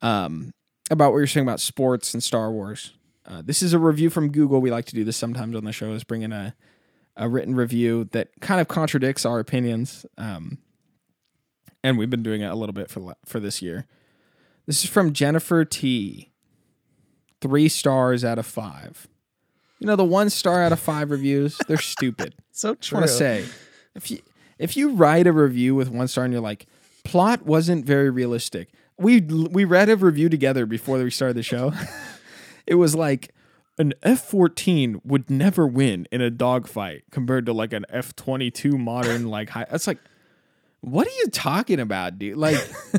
um, about what you're saying about sports and Star Wars. Uh, this is a review from Google. We like to do this sometimes on the show is bring in a, a written review that kind of contradicts our opinions. Um, and we've been doing it a little bit for for this year. This is from Jennifer T. Three stars out of five. You know the one star out of five reviews, they're stupid. So true. want to say, if you if you write a review with one star and you're like, plot wasn't very realistic. We we read a review together before we started the show. it was like an F fourteen would never win in a dogfight compared to like an F twenty two modern like high. That's like, what are you talking about, dude? Like,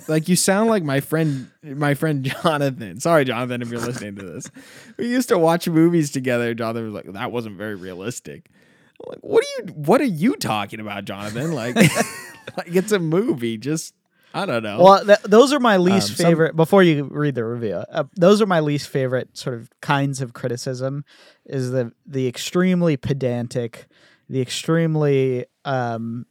like you sound like my friend, my friend Jonathan. Sorry, Jonathan, if you're listening to this. We used to watch movies together. Jonathan was like, that wasn't very realistic. I'm like, what are you? What are you talking about, Jonathan? Like, like it's a movie. Just I don't know. Well, th- those are my least Um, some- favorite. Before you read the review, uh, those are my least favorite sort of kinds of criticism. Is the the extremely pedantic, the extremely um,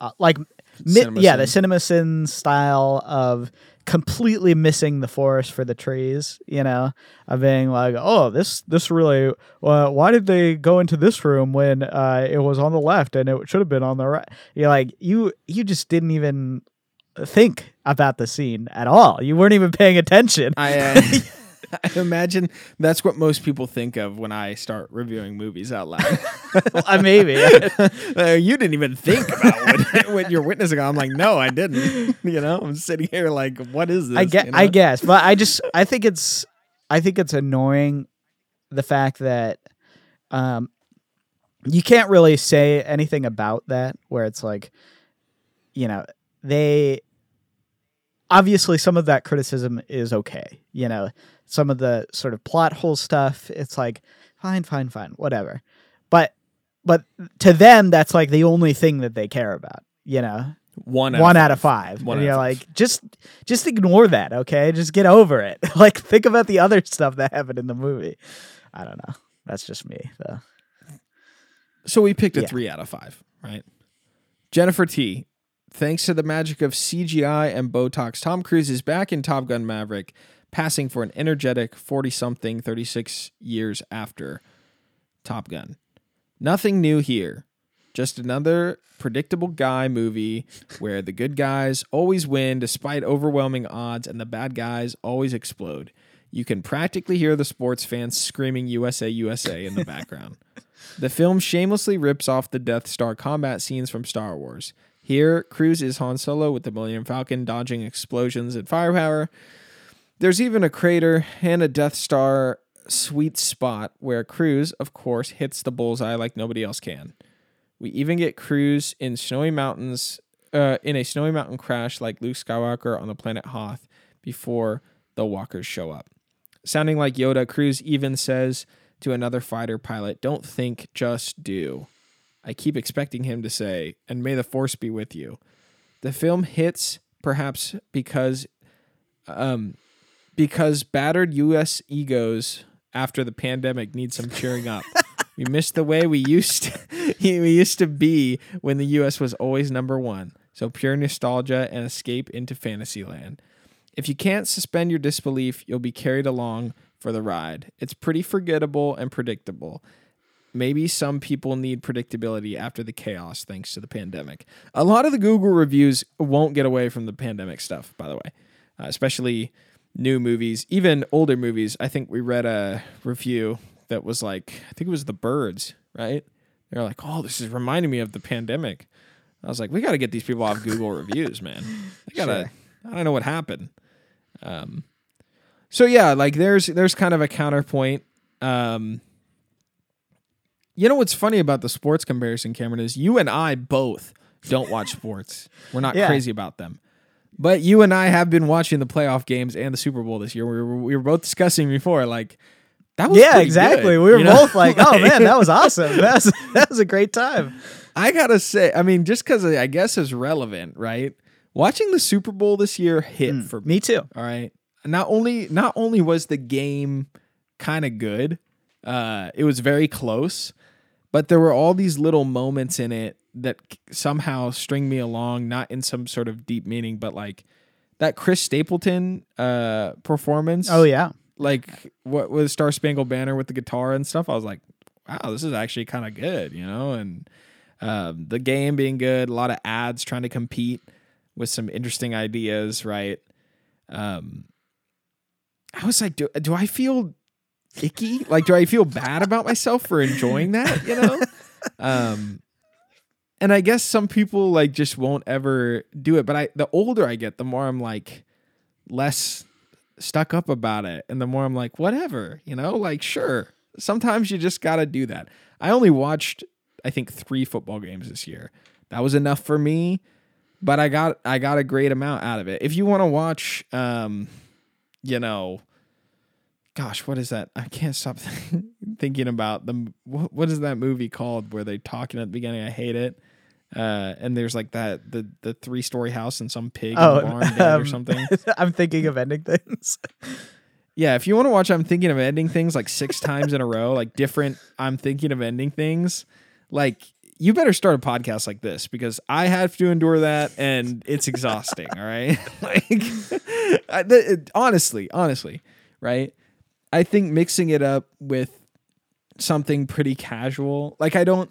uh, like mi- yeah, the sin. cinema sin style of completely missing the forest for the trees. You know, of being like, oh, this this really, uh, why did they go into this room when uh, it was on the left and it should have been on the right? You're like, you you just didn't even think about the scene at all. You weren't even paying attention. I, uh, I imagine that's what most people think of when I start reviewing movies out loud. Uh, maybe. Uh, you didn't even think about what, what you're witnessing. I'm like, no, I didn't. You know, I'm sitting here like, what is this? I get You know? I guess, but I just I think it's I think it's annoying the fact that um you can't really say anything about that where it's like you know, they obviously some of that criticism is okay. You know, some of the sort of plot hole stuff, it's like fine, fine, fine, whatever. But but to them that's like the only thing that they care about, you know one one out of five. One and out you're of like, just just ignore that, okay? Just get over it. like think about the other stuff that happened in the movie. I don't know. That's just me, though. So we picked a Yeah. three out of five, right? Jennifer T. Thanks to the magic of CGI and Botox, Tom Cruise is back in Top Gun Maverick, passing for an energetic 40 something 36 years after Top Gun. Nothing new here. Just another predictable guy movie where the good guys always win despite overwhelming odds and the bad guys always explode. You can practically hear the sports fans screaming USA, USA in the background. the film shamelessly rips off the Death Star combat scenes from Star Wars. Here, Cruise is Han Solo with the Millennium Falcon dodging explosions and firepower. There's even a crater and a Death Star sweet spot where Cruise, of course, hits the bullseye like nobody else can. We even get Cruise in snowy mountains, uh, in a snowy mountain crash like Luke Skywalker on the planet Hoth before the walkers show up. Sounding like Yoda, Cruise even says to another fighter pilot, Don't think, just do. I keep expecting him to say, and may the force be with you. The film hits perhaps because um because battered US egos after the pandemic need some cheering up. we miss the way we used to, we used to be when the US was always number 1. So pure nostalgia and escape into fantasyland. If you can't suspend your disbelief, you'll be carried along for the ride. It's pretty forgettable and predictable. Maybe some people need predictability after the chaos thanks to the pandemic. A lot of the Google reviews won't get away from the pandemic stuff, by the way, uh, especially new movies, even older movies. I think we read a review that was like, I think it was The Birds, right? They're like, oh, this is reminding me of the pandemic. I was like, we got to get these people off Google reviews, man. They gotta. Sure. I don't know what happened. Um, so yeah, like there's there's kind of a counterpoint. Um, you know what's funny about the sports comparison, Cameron, is you and I both don't watch sports. We're not Yeah. crazy about them. But you and I have been watching the playoff games and the Super Bowl this year. We were, we were both discussing before, like that was Yeah, exactly. good, we were you know? both like, "Oh man, that was awesome. That was that was a great time." I gotta say, I mean, just because I guess is relevant, right? Watching the Super Bowl this year hit for me. Mm, Me too. All right. Not only not only was the game kind of good, uh, it was very close, but there were all these little moments in it that somehow string me along, not in some sort of deep meaning, but like that Chris Stapleton uh performance. Oh yeah. Like what was Star Spangled Banner with the guitar and stuff. I was like, wow, this is actually kind of good, you know, and um, the game being good, a lot of ads trying to compete with some interesting ideas, right? Um, I was like, do, do I feel icky? Like, do I feel bad about myself for enjoying that? You know? um, and I guess some people like just won't ever do it. But I, the older I get, the more I'm like less stuck up about it, and the more I'm like, whatever, you know, like sure. Sometimes you just gotta do that. I only watched, I think, three football games this year. That was enough for me but I got I got a great amount out of it. If you want to watch, um, you know, gosh, what is that? I can't stop thinking about the what, what is that movie called where they talking at the beginning? I hate it. Uh, and there's like that the the three story house and some pig in Oh, the barn dead or um, something. I'm thinking of ending things. Yeah, if you want to watch, I'm thinking of ending things like six times in a row, like different. I'm thinking of ending things. Like you better start a podcast like this because I have to endure that, and it's exhausting. all right, like I, honestly, honestly, right? I think mixing it up with something pretty casual, like I don't.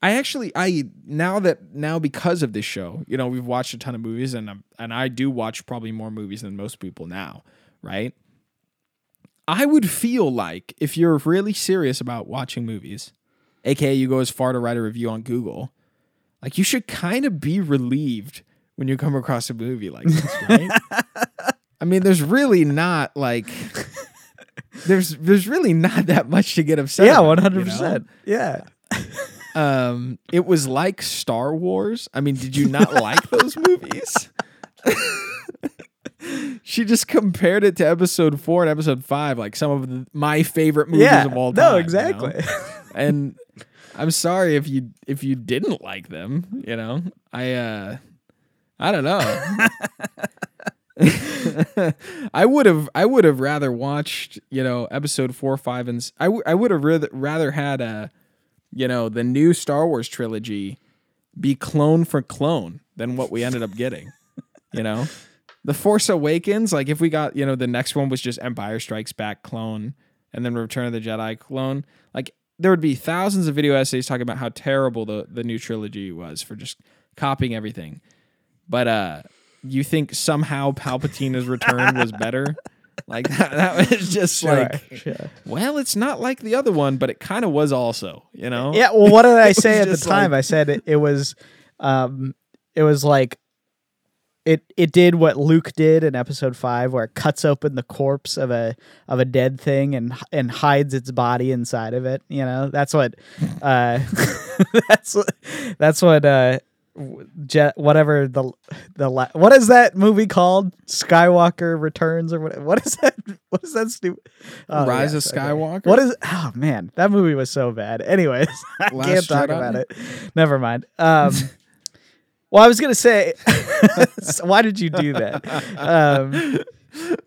I actually I now that now because of this show, you know, we've watched a ton of movies and I'm, and I do watch probably more movies than most people now, right? I would feel like if you're really serious about watching movies, aka you go as far to write a review on Google, like you should kind of be relieved when you come across a movie like this, right? I mean, there's really not like there's there's really not that much to get upset. yeah, one hundred percent. Yeah. Um, it was like Star Wars. I mean, did you not like those movies? she just compared it to episode four and episode five, like some of the, my favorite movies Yeah. of all time. No, you know? exactly. And I'm sorry if you if you didn't like them. You know, I uh, I don't know. I would have I would have rather watched you know episode four, five, and I w- I would have rather rather had a you know the new Star Wars trilogy be clone for clone than what we ended up getting. you know, the Force Awakens, like if we got you know the next one was just Empire Strikes Back clone and then Return of the Jedi clone, like there would be thousands of video essays talking about how terrible the the new trilogy was for just copying everything. But uh you think somehow Palpatine's return was better? Like that, that was just Sure, like sure. well, it's not like the other one, but it kind of was also, you know? Yeah. Well, what did I say at the time? like- I said it, it was, um, it was like, it it did what Luke did in Episode Five, where it cuts open the corpse of a of a dead thing and and hides its body inside of it. You know, that's what, uh, that's what, that's what. Uh, w- Je- whatever the the la- what is that movie called? Skywalker Returns or what? What is that? What is that stupid? Oh, Rise of okay. Skywalker? What is? Oh man, that movie was so bad. Anyways, I Last can't talk Jedi? about it. Never mind. Um, well, I was gonna say, why did you do that? Um,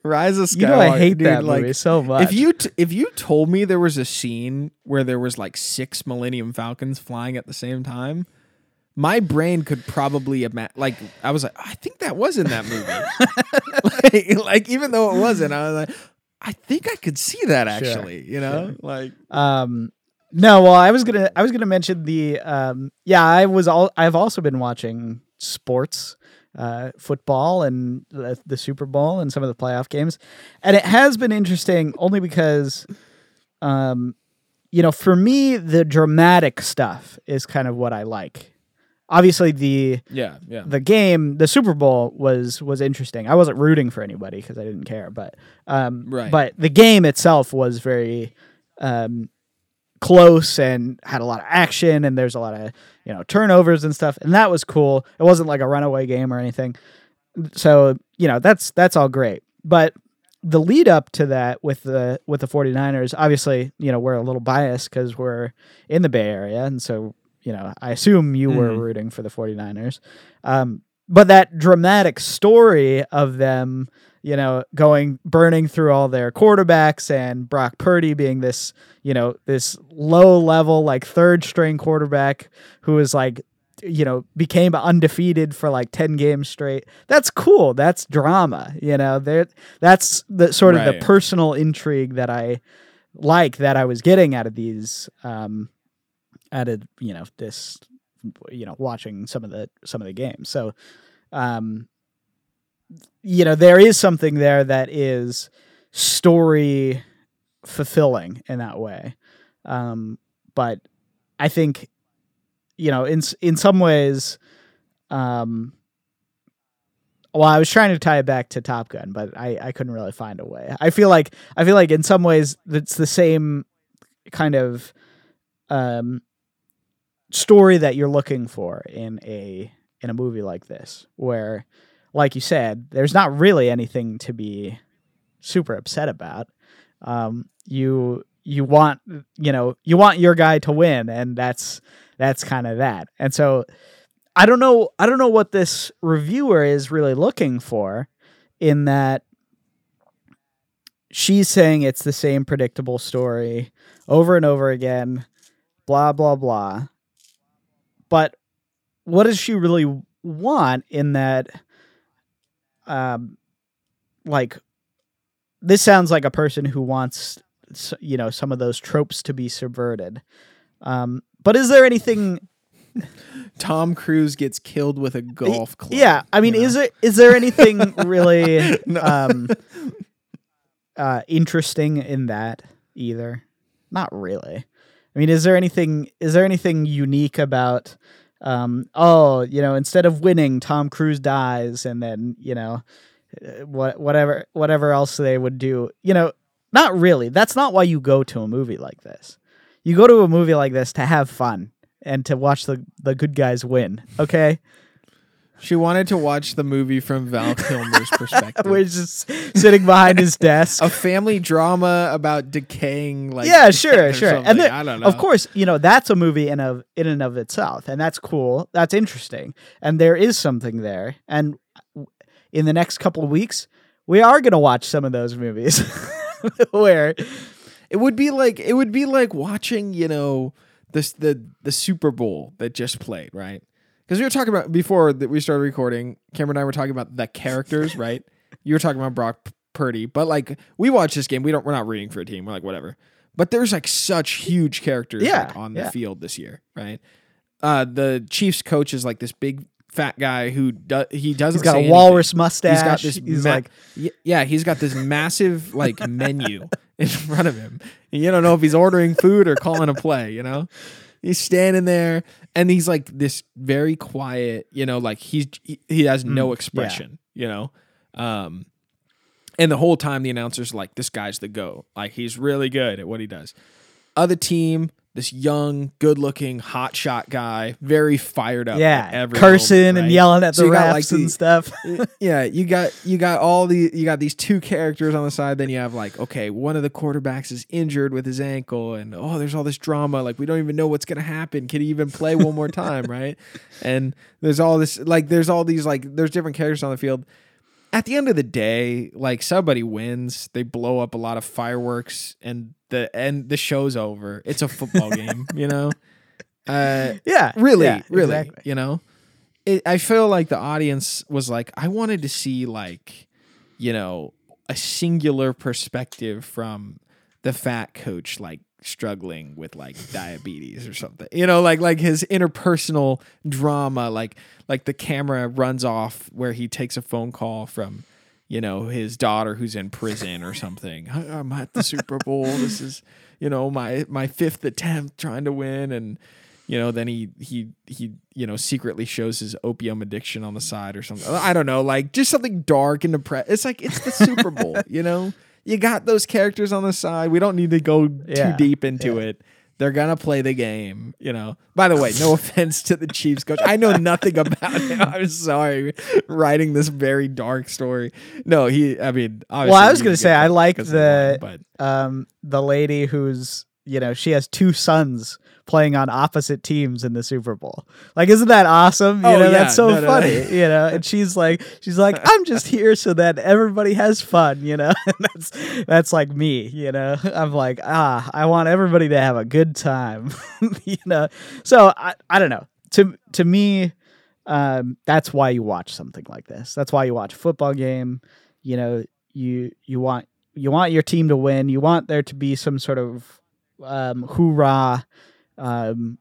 Rise of Skywalker. you know, I hate dude, that like, movie so much. If you t- if you told me there was a scene where there was like six Millennium Falcons flying at the same time, my brain could probably imagine. Like I was like, I think that was in that movie. like, like, even though it wasn't, I was like, I think I could see that Sure, actually. You know, like Um, no, well, I was gonna, I was gonna mention the, um, yeah, I was all, I've also been watching sports, uh, football and the, the Super Bowl and some of the playoff games, and it has been interesting only because, um, you know, for me, the dramatic stuff is kind of what I like. Obviously, the yeah, yeah. the game, the Super Bowl was was interesting. I wasn't rooting for anybody because I didn't care, but um, Right. But the game itself was very um, close and had a lot of action, and there's a lot of you know turnovers and stuff, and that was cool. It wasn't like a runaway game or anything, so you know that's that's all great. But the lead up to that with the with the 49ers, obviously, you know, we're a little biased because we're in the Bay Area, and so you know, I assume you were Mhm. rooting for the 49ers. Um, but that dramatic story of them, you know, going burning through all their quarterbacks and Brock Purdy being this, you know, this low level like third string quarterback who is like you know became undefeated for like 10 games straight that's cool that's drama you know there that's the sort of Right. the personal intrigue that i like that i was getting out of these um of you know this you know watching some of the some of the games. So um you know there is something there that is story fulfilling in that way. Um but i think you know in in some ways um well i was trying to tie it back to top gun but i i couldn't really find a way. I feel like i feel like in some ways it's the same kind of um story that you're looking for in a in a movie like this where like you said there's not really anything to be super upset about. Um you you want you know you want your guy to win and that's that's kind of that. And so i don't know i don't know what this reviewer is really looking for in that she's saying it's the same predictable story over and over again blah blah blah but what does she really want in that um like this sounds like a person who wants you know some of those tropes to be subverted um but is there anything Tom Cruise gets killed with a golf club. yeah i mean you know? is it is there anything really No. um uh interesting in that either not really i mean is there anything is there anything unique about um oh you know instead of winning tom cruise dies and then you know uh, what whatever whatever else they would do. You know not really. That's not why you go to a movie like this. You go to a movie like this to have fun and to watch the the good guys win okay She wanted to watch the movie from Val Kilmer's perspective. we're just sitting behind his desk a family drama about decaying like yeah, sure, sure. something. And then, I don't know. of course, you know that's a movie in of in and of itself, and that's cool. That's interesting, and there is something there. And in the next couple of weeks, we are going to watch some of those movies where it would be like it would be like watching, you know, this the the Super Bowl that just played, right? Because we were talking about before that we started recording. Cameron and I were talking about the characters, right? You were talking about Brock Purdy, but like we watch this game, we don't we're not rooting for a team. We're like whatever. but there's like such huge characters like, Yeah, on the yeah. field this year, right? Uh, the Chiefs coach is like this big fat guy who does he doesn't He's got a anything. walrus mustache. He's got this. He's ma- like, yeah, he's got this massive like menu in front of him. And you don't know if he's ordering food or calling a play. You know, he's standing there and he's like this very quiet. You know, like he's he, he has no expression. You know, um, and the whole time the announcer's like, "This guy's the go. Like he's really good at what he does." Other team. This young, good-looking, hotshot guy, very fired up. yeah, cursing moment, and yelling at So the refs like, the- and stuff. yeah, you got you got all the you got these two characters on the side. Then you have like, okay, one of the quarterbacks is injured with his ankle, and oh, there's all this drama. Like we don't even know what's gonna happen. Can he even play one more time, right? And there's all this like there's all these like there's different characters on the field. At the end of the day, like somebody wins, they blow up a lot of fireworks, and the and the show's over. It's a football game, you know. Uh, yeah, really yeah, really exactly. you know it, i feel like the audience was like i wanted to see like you know a singular perspective from the fat coach like struggling with like diabetes or something you know like like his interpersonal drama like like the camera runs off where he takes a phone call from you know his daughter who's in prison or something. "I- i'm at the super bowl. This is you know my my fifth attempt trying to win. And you know then he he he you know secretly shows his opium addiction on the side or something. I don't know like just something dark and depressed. It's like it's the super bowl you know? You got those characters on the side. We don't need to go Yeah, too deep into it they're gonna play the game you know. By the way no offense to the chiefs coach. I know nothing about him i'm sorry writing this very dark story. No he i mean Well, I was gonna say I like line, the but um the lady who's you know she has two sons playing on opposite teams in the Super Bowl. Like, isn't that awesome? You Oh, know, yeah. that's so No, no, funny. no. You know, and she's like, she's like, I'm just here so that everybody has fun. You know, and that's that's like me. You know, I'm like, ah, I want everybody to have a good time. you know, so I I don't know. To to me, um, that's why you watch something like this. That's why you watch a football game. You know, you you want you want your team to win. You want there to be some sort of um, hoorah, um,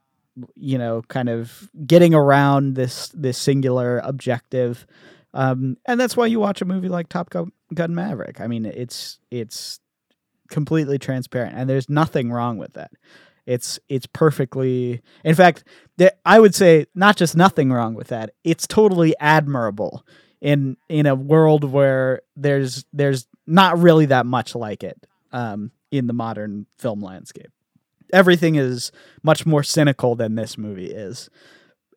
you know, kind of getting around this this singular objective. Um, and that's why you watch a movie like Top Gun, Maverick. I mean, it's it's completely transparent, and there's nothing wrong with that. It's it's perfectly. In fact, there, I would say not just nothing wrong with that. It's totally admirable in in a world where there's there's not really that much like it um, in the modern film landscape. Everything is much more cynical than this movie is.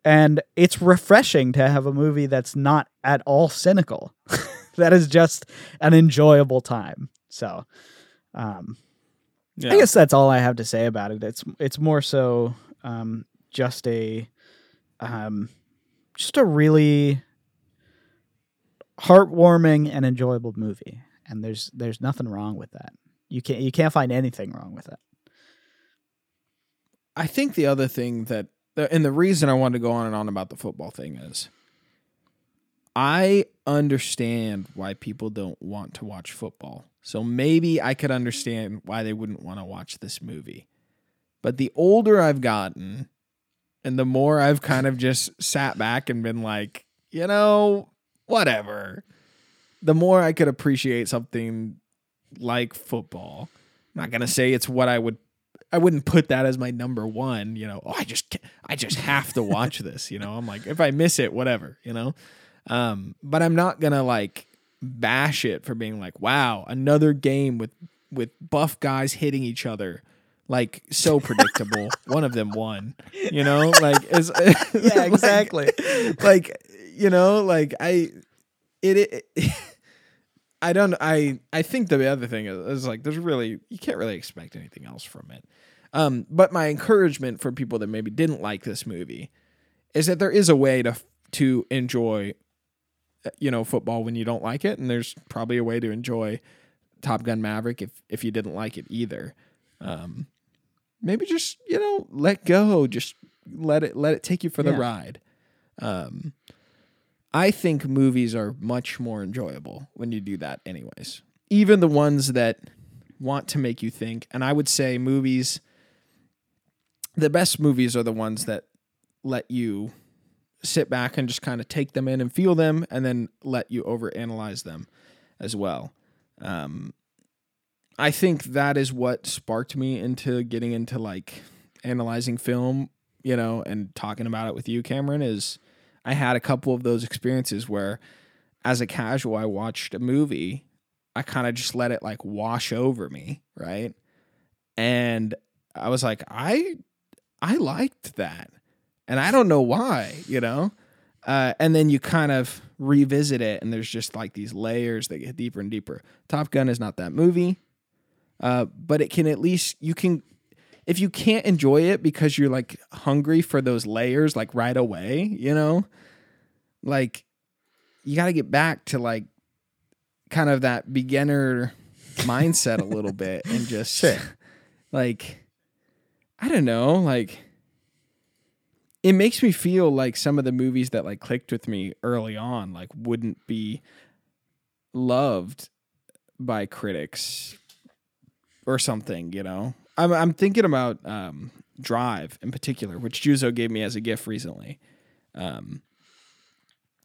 And it's refreshing to have a movie that's not at all cynical. that is just an enjoyable time. So, um, yeah. I guess that's all I have to say about it. It's it's more so um, just a um, just a really heartwarming and enjoyable movie, and there's there's nothing wrong with that. You can't you can't find anything wrong with it. I think the other thing that, and the reason I wanted to go on and on about the football thing is, I understand why people don't want to watch football. So maybe I could understand why they wouldn't want to watch this movie. But the older I've gotten, and the more I've kind of just sat back and been like, you know, whatever, the more I could appreciate something like football. I'm not gonna say it's what I would I wouldn't put that as my number one. You know, oh, I just I just have to watch this. You know, I'm like if I miss it, whatever. You know, um, but I'm not gonna like bash it for being like, wow, another game with with buff guys hitting each other. Like so predictable. One of them won. You know, like is Yeah, exactly. like you know, like I it, it I don't I I think the other thing is, is like there's really you can't really expect anything else from it. Um but my encouragement for people that maybe didn't like this movie is that there is a way to to enjoy uh, you know football when you don't like it and there's probably a way to enjoy Top Gun Maverick if if you didn't like it either. Um maybe just, you know, let go, just let it let it take you for the Yeah. ride. Um I think movies are much more enjoyable when you do that anyways. Even the ones that want to make you think. And I would say movies, the best movies are the ones that let you sit back and just kind of take them in and feel them and then let you overanalyze them as well. Um, I think that is what sparked me into getting into like analyzing film, you know, and talking about it with you, Cameron, is I had a couple of those experiences where as a casual I watched a movie, I kind of just let it like wash over me, right? And I was like, I I liked that. And I don't know why, you know? Uh, and then you kind of revisit it, and there's just like these layers that get deeper and deeper. Top Gun is not that movie, uh, but it can at least, you can, if you can't enjoy it because you're like hungry for those layers like right away, you know? Like, you got to get back to like kind of that beginner mindset a little bit and just Sure. like, I don't know, like, it makes me feel like some of the movies that like clicked with me early on like wouldn't be loved by critics or something you know i'm, I'm thinking about um, drive in particular which juzo gave me as a gift recently. Um,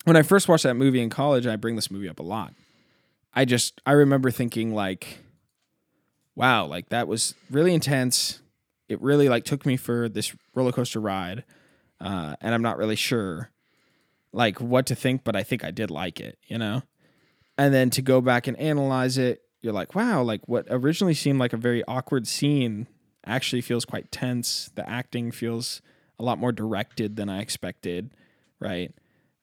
when i first watched that movie in college i bring this movie up a lot. I just i remember thinking like wow like that was really intense. It really like took me for this roller coaster ride uh, and I'm not really sure like what to think, but I think I did like it, you know. And then to go back and analyze it, you're like, wow, like what originally seemed like a very awkward scene actually feels quite tense. The acting feels a lot more directed than I expected, right?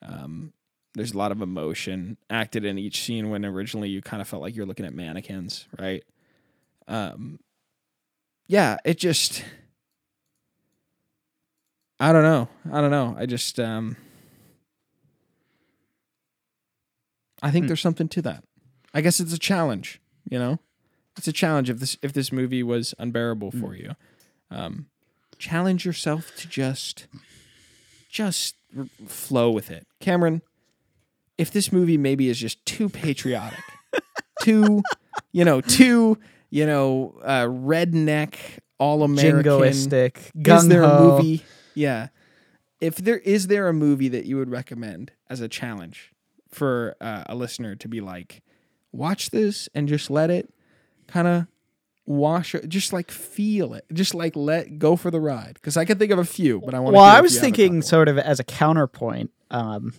Um, there's a lot of emotion acted in each scene when originally you kind of felt like you're looking at mannequins, right? Um, yeah, it just I don't know. I don't know. I just um I think Hmm. there's something to that. I guess it's a challenge, you know? It's a challenge if this if this movie was unbearable for you. Um challenge yourself to just just r- flow with it. Cameron, if this movie maybe is just too patriotic, too, you know, too, you know, uh, redneck, all American, Jingoistic, is there a movie? Yeah. If there is there a movie that you would recommend as a challenge for uh, a listener to be like, watch this and just let it kind of wash, just like feel it, just like let go for the ride. Because I can think of a few, but I want. Well, I was thinking sort of as a counterpoint um,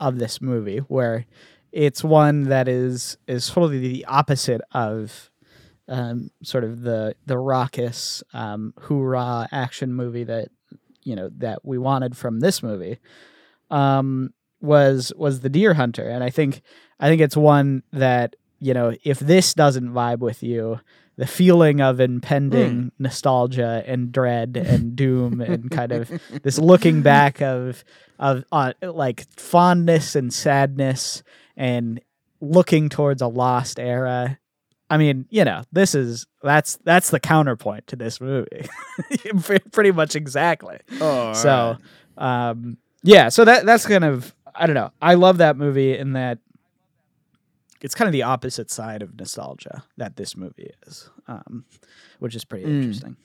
of this movie, where it's one that is is totally the opposite of um, sort of the the raucous um, hoorah action movie that you know that we wanted from this movie. Um, was was the Deer Hunter, and I think I think it's one that you know if this doesn't vibe with you, the feeling of impending nostalgia and dread and doom and kind of this looking back of of uh, like fondness and sadness and looking towards a lost era. I mean, you know, this is that's that's the counterpoint to this movie, pretty much exactly. Oh, So, um, yeah, so that that's kind of I don't know. I love that movie in that it's kind of the opposite side of nostalgia that this movie is, um, which is pretty Mm. interesting.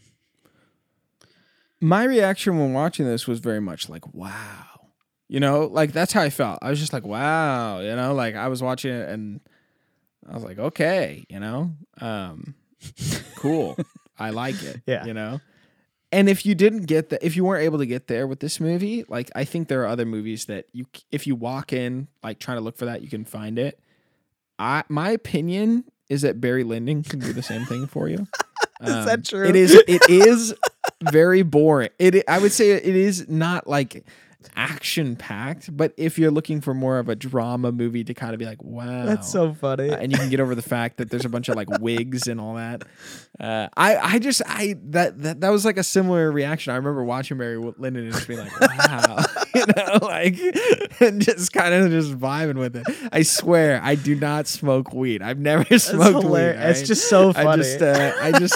my reaction when watching this was very much like, wow. You know, like that's how I felt. I was just like, wow, you know, like I was watching it and I was like, okay, you know, um, cool. I like it. Yeah. You know? And if you didn't get that, if you weren't able to get there with this movie, like I think there are other movies that you, if you walk in, like trying to look for that, you can find it. I, my opinion is that Barry Lyndon can do the same thing for you. Is that um, true? It is. It is very boring. It. I would say it is not like action packed, but if you're looking for more of a drama movie to kind of be like, wow, That's so funny. uh, and you can get over the fact that there's a bunch of like wigs and all that. Uh, I I just I that, that that was like a similar reaction. I remember watching Barry Lyndon and just being like, wow, you know, like and just kind of just vibing with it. I swear, I do not smoke weed. I've never smoked weed. hilarious. It's just so I funny. just uh, I just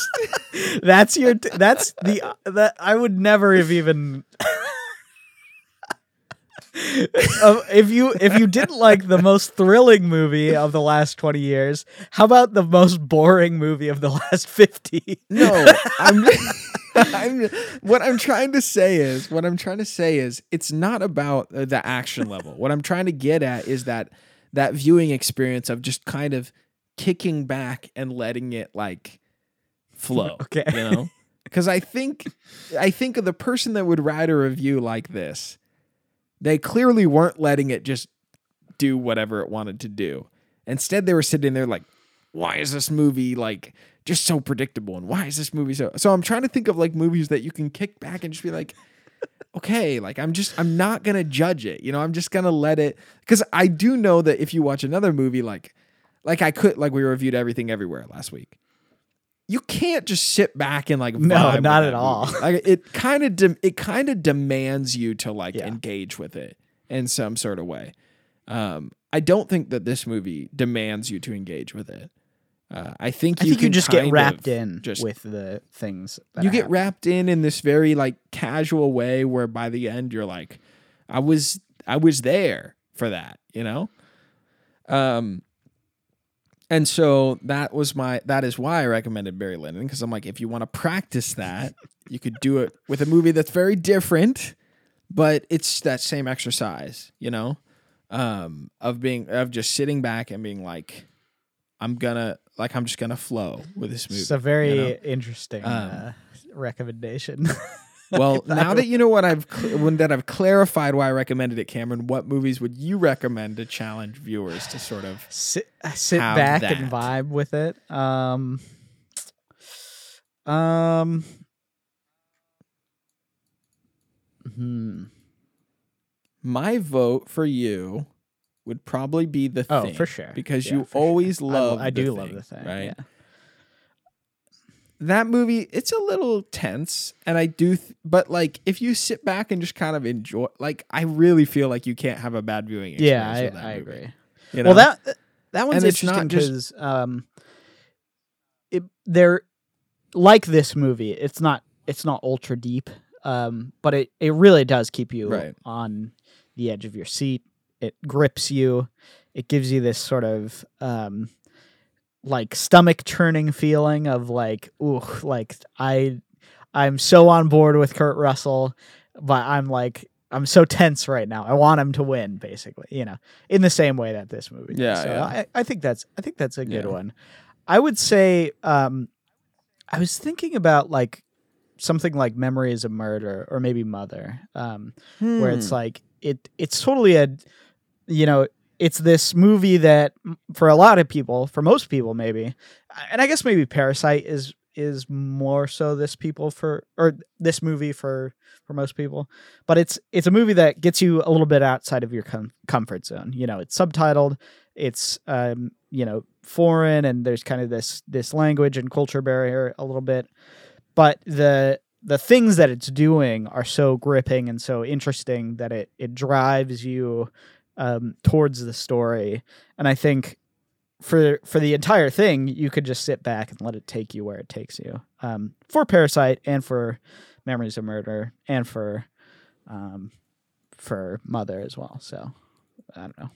that's your. T- that's the that I would never have even. If you if you didn't like the most thrilling movie of the last 20 years, how about the most boring movie of the last 50? No, I'm, I'm what I'm trying to say is what I'm trying to say is it's not about uh, the action level. What I'm trying to get at is that that viewing experience of just kind of kicking back and letting it like flow. Okay. You know? Because I think I think of the person that would write a review like this, they clearly weren't letting it just do whatever it wanted to do. Instead, they were sitting there like, why is this movie like just so predictable? And why is this movie so so I'm trying to think of like movies that you can kick back and just be like, okay, like I'm just I'm not gonna judge it. You know, I'm just gonna let it because I do know that if you watch another movie like like I could like we reviewed everything everywhere last week. You can't just sit back and like No, not at all. Like it kind of de- it kind of demands you to like Yeah. engage with it in some sort of way. Um, I don't think that this movie demands you to engage with it. Uh, I think I you think you can just get wrapped in just with the things. That you get happen. wrapped in in this very like casual way where by the end you're like i was i was there for that you know um and so that was my that is why i recommended barry lyndon because i'm like if you want to practice that you could do it with a movie that's very different but it's that same exercise you know um of being of just sitting back and being like i'm gonna like i'm just gonna flow with this movie It's a very you know? interesting Um, uh, recommendation. Well, now that you know what I've cl- when that I've clarified why I recommended it, Cameron, what movies would you recommend to challenge viewers to sort of? sit uh, sit back and vibe with it. Um, um, hmm. My vote for you would probably be the Oh, thing, for sure. because Yeah, you sure. always I love. I, The do love the thing. right? Yeah. That movie, it's a little tense, and I do, th- but like if you sit back and just kind of enjoy, like I really feel like you can't have a bad viewing. Experience Yeah, I, with that I agree. you know? Well, that that one's And interesting because um, it they're like this movie. It's not it's not ultra deep, um, but it it really does keep you Right. on the edge of your seat. It grips you. It gives you this sort of um, like stomach churning feeling of like, ooh, like I I'm so on board with Kurt Russell, but I'm like I'm so tense right now. I want him to win, basically. You know, in the same way that this movie. does. Yeah, So yeah. I, I think that's I think that's a good Yeah. one. I would say um, I was thinking about like something like Memories of Murder or maybe Mother, um, where it's Hmm. like it it's totally a you know it's this movie that for a lot of people for most people maybe and i guess maybe parasite is is more so this people for or this movie for for most people but it's it's a movie that gets you a little bit outside of your com- comfort zone. You know it's subtitled it's um you know foreign and there's kind of this this language and culture barrier a little bit but the the things that it's doing are so gripping and so interesting that it it drives you um, towards the story. And I think for for the entire thing, you could just sit back and let it take you where it takes you. Um, for Parasite and for Memories of Murder and for um, for Mother as well. So I don't know.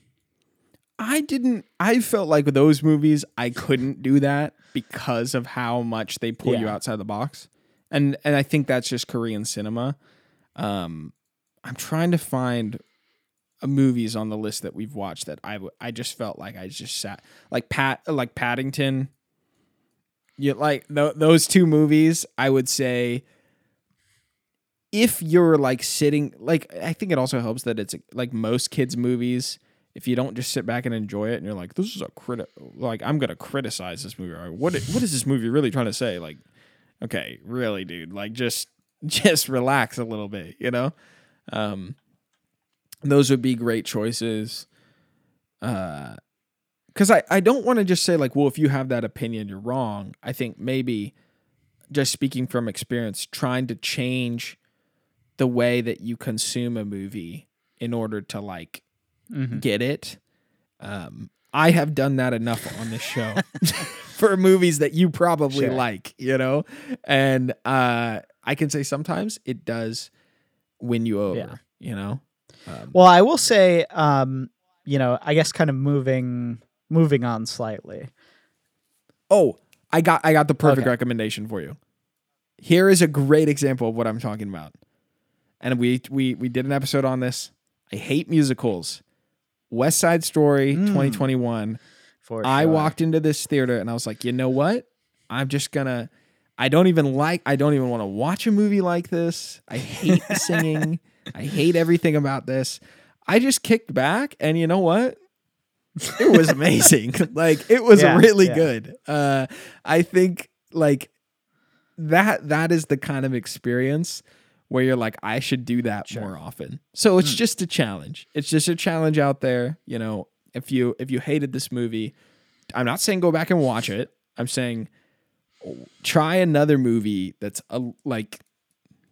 I didn't. I felt like with those movies, I couldn't do that because of how much they pull you outside the box, and and I think that's just Korean cinema. Um, I'm trying to find movies on the list that we've watched that I w- I just felt like I just sat like Pat like Paddington. You like th- those two movies? I would say if you're like sitting like I think it also helps that it's like most kids movies if you don't just sit back and enjoy it and you're like this is a criti like I'm to criticize this movie or what what is this movie really trying to say like okay really dude like just just relax a little bit you know um those would be great choices uh cuz I I don't want to just say like well if you have that opinion you're wrong I think maybe just speaking from experience trying to change the way that you consume a movie in order to like Mm-hmm. get it. Um, I have done that enough on this show for movies that you probably Sure. like, you know? And uh, I can say sometimes it does win you over, Yeah. you know? Um, Well, I will say, um, you know, I guess kind of moving moving on slightly. oh, I got I got the perfect Okay. recommendation for you. Here is a great example of what I'm talking about. And we we we did an episode on this. I hate musicals. West Side Story Mm. 2021. For I sure. walked into this theater and I was like, you know what? I'm just gonna. I don't even like. I don't even want to watch a movie like this. I hate the singing. I hate everything about this. I just kicked back, and you know what? It was amazing. like it was Yeah, really yeah. good. Uh, I think like that. That is the kind of experience where you're like, I should do that Sure. more often. So it's Mm. just a challenge. It's just a challenge out there. You know, if you if you hated this movie, I'm not saying go back and watch it. I'm saying try another movie that's a, like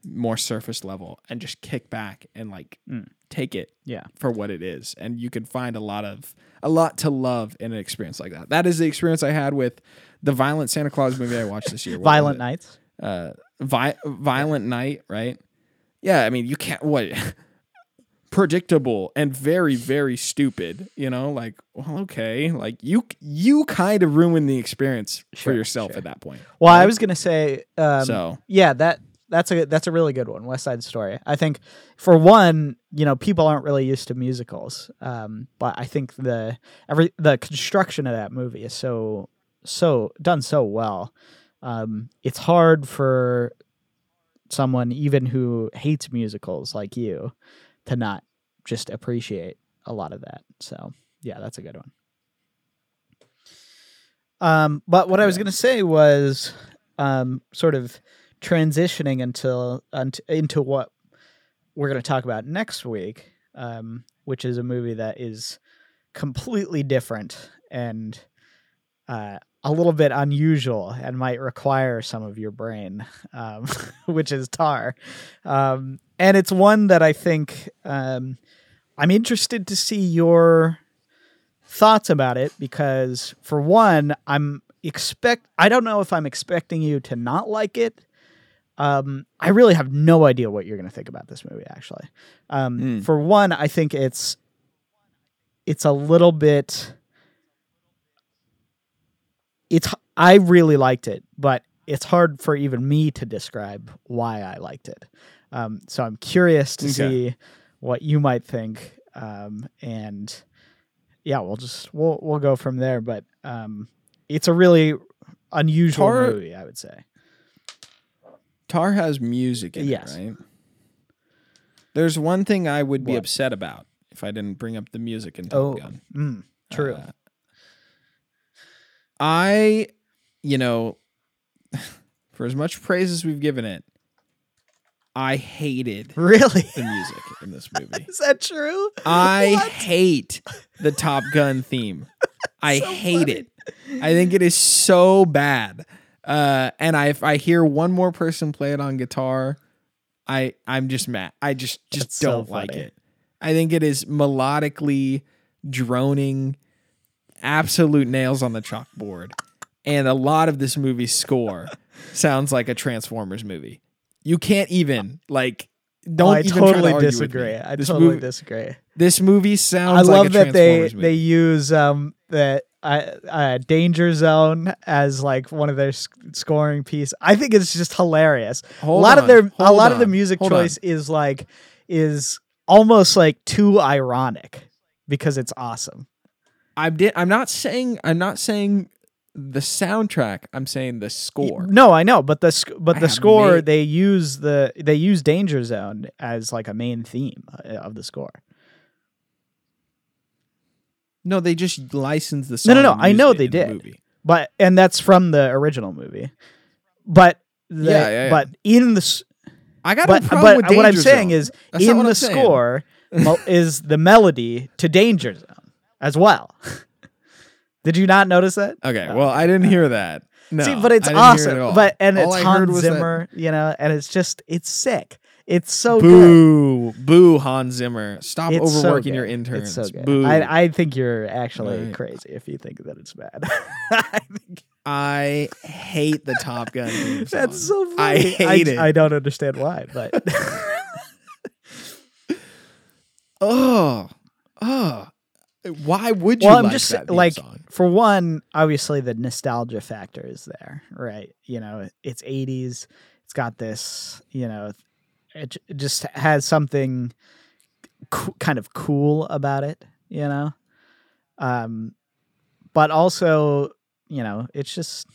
more surface level and just kick back and like Mm. take it Yeah. for what it is and you can find a lot of a lot to love in an experience like that. That is the experience I had with the Violent Santa Claus movie I watched this year. What Violent? Nights. uh vi- violent night right yeah i mean you can't what predictable and very very stupid you know like well okay like you you kind of ruin the experience for yourself sure. at that point Well, I was gonna say, um, so yeah, that that's a that's a really good one, West Side Story. I think for one, you know, people aren't really used to musicals, um, but I think the every the construction of that movie is so so done so well. Um, it's hard for someone even who hates musicals like you to not just appreciate a lot of that. So yeah, that's a good one. Um, but what I was going to say was um, sort of transitioning until unt- into what we're going to talk about next week, um, which is a movie that is completely different and uh, a little bit unusual and might require some of your brain, um, which is Tar. Um, and it's one that I think um, I'm interested to see your thoughts about it because, for one, I'm expect I don't know if I'm expecting you to not like it. Um, I really have no idea what you're going to think about this movie. Actually, um, Mm. for one, I think it's it's a little bit. It's I really liked it, but it's hard for even me to describe why I liked it. Um, so I'm curious to Okay. see what you might think, um, and yeah, we'll just we'll we'll go from there. But um, it's a really unusual Tar- movie, I would say. Tar has music in Yes. it right there's one thing i would be What? upset about if i didn't bring up the music in top Oh, gun mm, true. Uh, I, you know, for as much praise as we've given it, I hated really? the music in this movie. Is that true? I What? hate the Top Gun theme. I So hate funny. it. I think it is so bad. Uh, and I, if I hear one more person play it on guitar, I I'm just mad. I just just That's don't like it. I think it is melodically droning, absolute nails on the chalkboard, and a lot of this movie's score sounds like a Transformers movie. You can't even like. Don't Oh, I even try to totally with disagree. I this totally movie, disagree. this movie sounds. I love like that they movie. they use um the uh, uh, Danger Zone as like one of their sc- scoring piece. I think it's just hilarious. Hold a lot on, of their a lot of the music hold on. choice is like is almost like too ironic because it's awesome. I'm di- I'm not saying I'm not saying the soundtrack. I'm saying the score. No, I know, but the sc- but I the score made- they use the they use Danger Zone as like a main theme uh, of the score. No, they just licensed the No, song. no, no, and I know they the did. movie. But and that's from the original movie. But the, Yeah, yeah, yeah. but in the I got but no problem with but what I'm Danger saying is That's in the score mo- is the melody to Danger Zone as well. Did you not notice that? Okay, Oh, well, I didn't hear that. No, See, but it's I it awesome. But and All it's I Hans was that- Zimmer, you know, and it's just it's sick. It's so good. Boo, boo, Hans Zimmer. Stop It's so overworking your interns. It's so good. Boo. I, I think you're actually Right. crazy if you think that it's bad. I think I hate the Top Gun. theme that's song. so I funny. hate it. I don't understand why, but oh, oh. Why would you well, I'm like just that theme like song? for one, obviously the nostalgia factor is there, right? You know, it's 80s. It's got this, you know, it, just has something coo- kind of cool about it, you know. Um but also, you know, it's just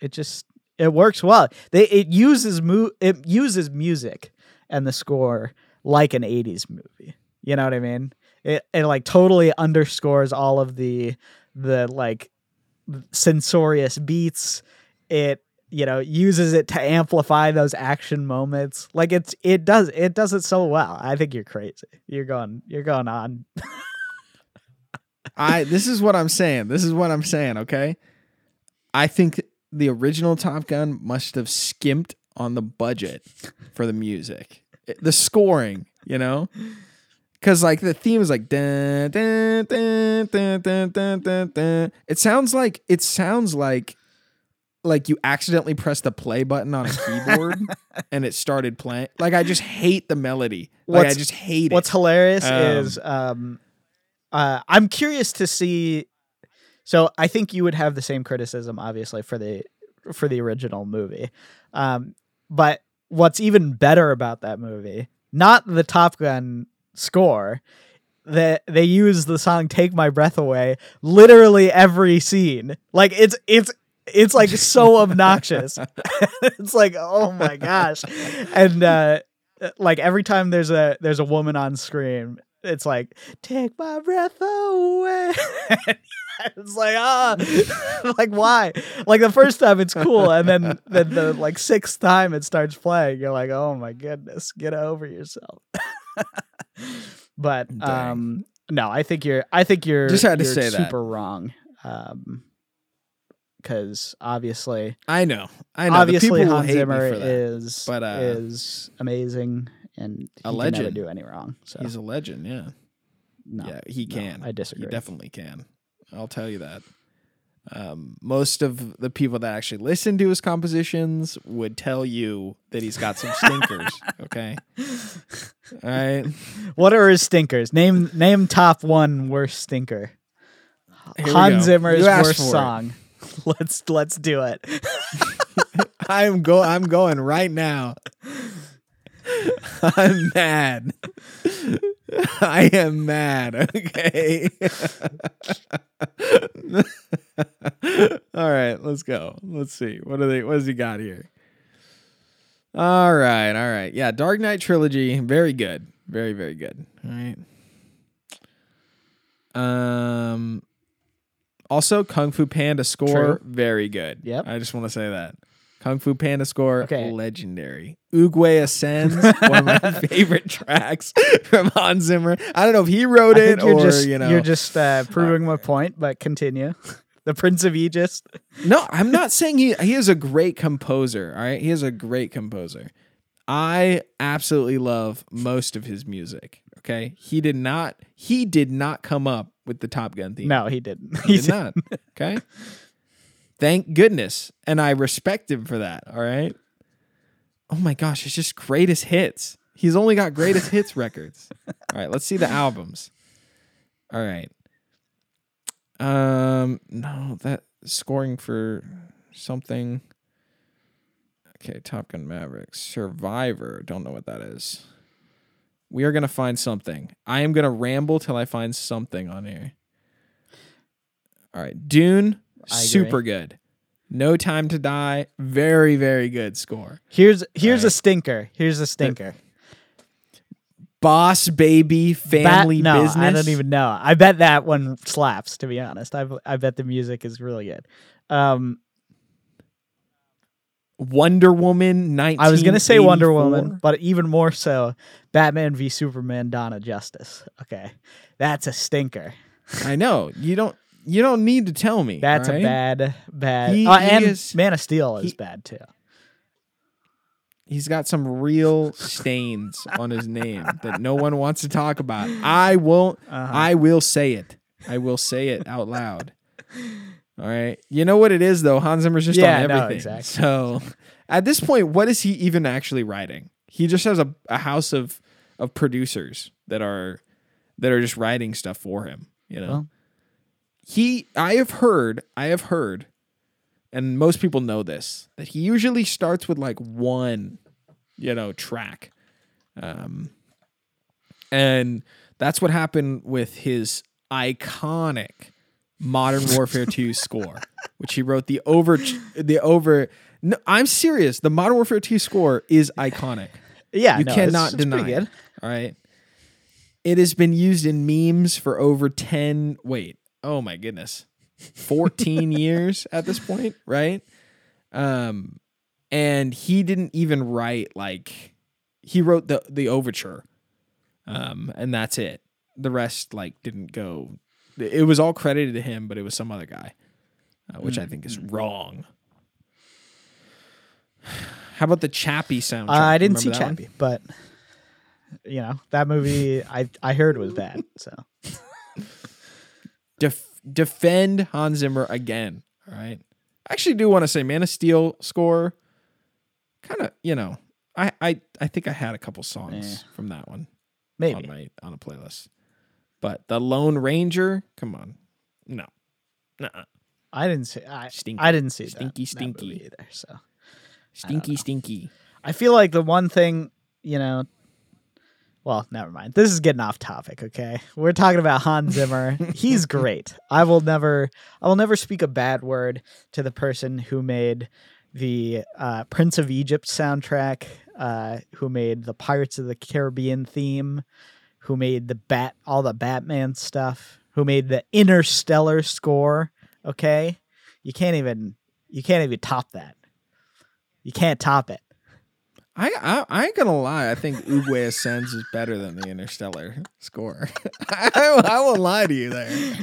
it just it works well. They it uses mu- it uses music and the score like an 80s movie. You know what I mean? It it like totally underscores all of the the like censorious beats. It you know uses it to amplify those action moments. Like it's it does it does it so well. I think you're crazy. You're going you're going on. I this is what I'm saying. This is what I'm saying, okay? I think the original Top Gun must have skimped on the budget for the music. The scoring, you know? Cuz like the theme is like dun, dun, dun, dun, dun, dun, dun. It sounds like it sounds like like you accidentally pressed the play button on a keyboard and it started playing. Like I just hate the melody. Like I just hate What's it. What's hilarious Um, is um uh I'm curious to see so I think you would have the same criticism obviously for the for the original movie. Um but what's even better about that movie, not the Top Gun score, that they use the song Take My Breath Away literally every scene. Like it's it's it's like so obnoxious. it's like, oh my gosh. And uh like every time there's a there's a woman on screen, it's like take my breath away. it's like ah, like why? Like the first time it's cool, and then then the like sixth time it starts playing, you're like, oh my goodness, get over yourself. but Dang. um, no, I think you're I think you're Just had to say that. super wrong. Um, because obviously, I know. I know. obviously Hans Zimmer that. is but, uh, is amazing and he a can never do any wrong. So He's a legend, yeah. no, yeah, he no, can. I disagree. He definitely can. I'll tell you that. Um, most of the people that actually listen to his compositions would tell you that he's got some stinkers. okay. All right. What are his stinkers? Name name top one worst stinker. Here Hans. Zimmer's worst song. it. Let's let's do it. I'm go I'm going right now. I'm mad. I am mad. Okay. all right, let's go. Let's see. What are they what has he got here? All right, all right. Yeah, Dark Knight trilogy, very good. Very, very good. All right. Um also Kung Fu Panda score, True. very good. Yep. I just want to say that. Kung Fu Panda score, Okay. legendary. Oogway Ascends, one of my favorite tracks from Hans Zimmer. I don't know if he wrote I it think you're or just you know. you're just uh, proving my point, but continue. the Prince of Egypt. No, I'm not saying he he is a great composer. All right, he is a great composer. I absolutely love most of his music. Okay, he did not he did not come up with the Top Gun theme. No, he didn't. he did not. Okay, thank goodness, and I respect him for that. All right. Oh my gosh, it's just greatest hits. He's only got greatest hits records. All right, let's see the albums. All right. Um, no, that scoring for something. Okay, Top Gun Maverick, Survivor. Don't know what that is. We are gonna find something. I am gonna ramble till I find something on here. All right, Dune, super good. No Time to Die, very very good score. Here's here's a stinker. Here's a stinker. Boss Baby, Family no, Business. I don't even know. I bet that one slaps. To be honest, I I bet the music is really good. Um, Wonder Woman, nineteen. I was gonna say Wonder Woman, but even more so, Batman v Superman: Dawn of Justice. Okay, that's a stinker. I know you don't. You don't need to tell me. That's all a bad, bad. He- uh, he and is- Man of Steel is he- bad too. He's got some real stains on his name that no one wants to talk about. I won't. Uh-huh. I will say it. I will say it out loud. All right. You know what it is though. Hans Zimmer's just Yeah, on no, everything. exactly. So at this point, what is he even actually writing? He just has a, a house of of producers that are that are just writing stuff for him. You know, Well. he. I have heard. I have heard, and most people know this that he usually starts with like one, you know, track, um, and that's what happened with his iconic Modern Warfare 2 score, which he wrote the over the over. No, I'm serious. The Modern Warfare 2 score is iconic. Yeah, You no, cannot it's, it's deny. It, all right. It has been used in memes for over 10 wait. Oh my goodness. 14 years at this point, right? Um and he didn't even write like he wrote the the overture. Um and that's it. The rest like didn't go it was all credited to him, but it was some other guy, uh, which I think is wrong. How about the Chappie soundtrack? Uh, I didn't see Remember one? Chappie, but you know that movie I I heard was bad. So def- defend Hans Zimmer again. All right. I actually do want to say Man of Steel score. Kind of, you know, I, I I think I had a couple songs Eh. from that one maybe on my on a playlist. But the Lone Ranger, come on, no, Nuh-uh. I didn't see I Stinky. I didn't see that- Stinky, that, stinky. movie either. So stinky, know. stinky. I feel like the one thing you know. Well, never mind. This is getting off topic. Okay, we're talking about Hans Zimmer. He's great. I will never, I will never speak a bad word to the person who made the uh, Prince of Egypt soundtrack, uh, who made the Pirates of the Caribbean theme, who made the bat, all the Batman stuff, who made the Interstellar score. Okay, you can't even, you can't even top that. You can't top it. I, I I ain't gonna lie. I think Uguay Ascends is better than the Interstellar score. I, I won't lie to you there.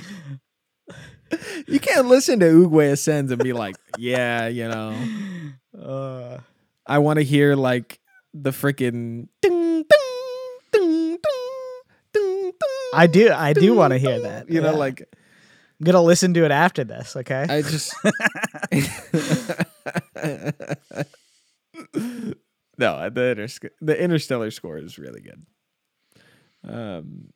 You can't listen to Uguay Ascends and be like, yeah, you know, Uh, I want to hear like the freaking ding ding. I do, I do want to hear that. You know, yeah. like I'm gonna listen to it after this. Okay. I just no the Inters- the Interstellar score is really good. Um,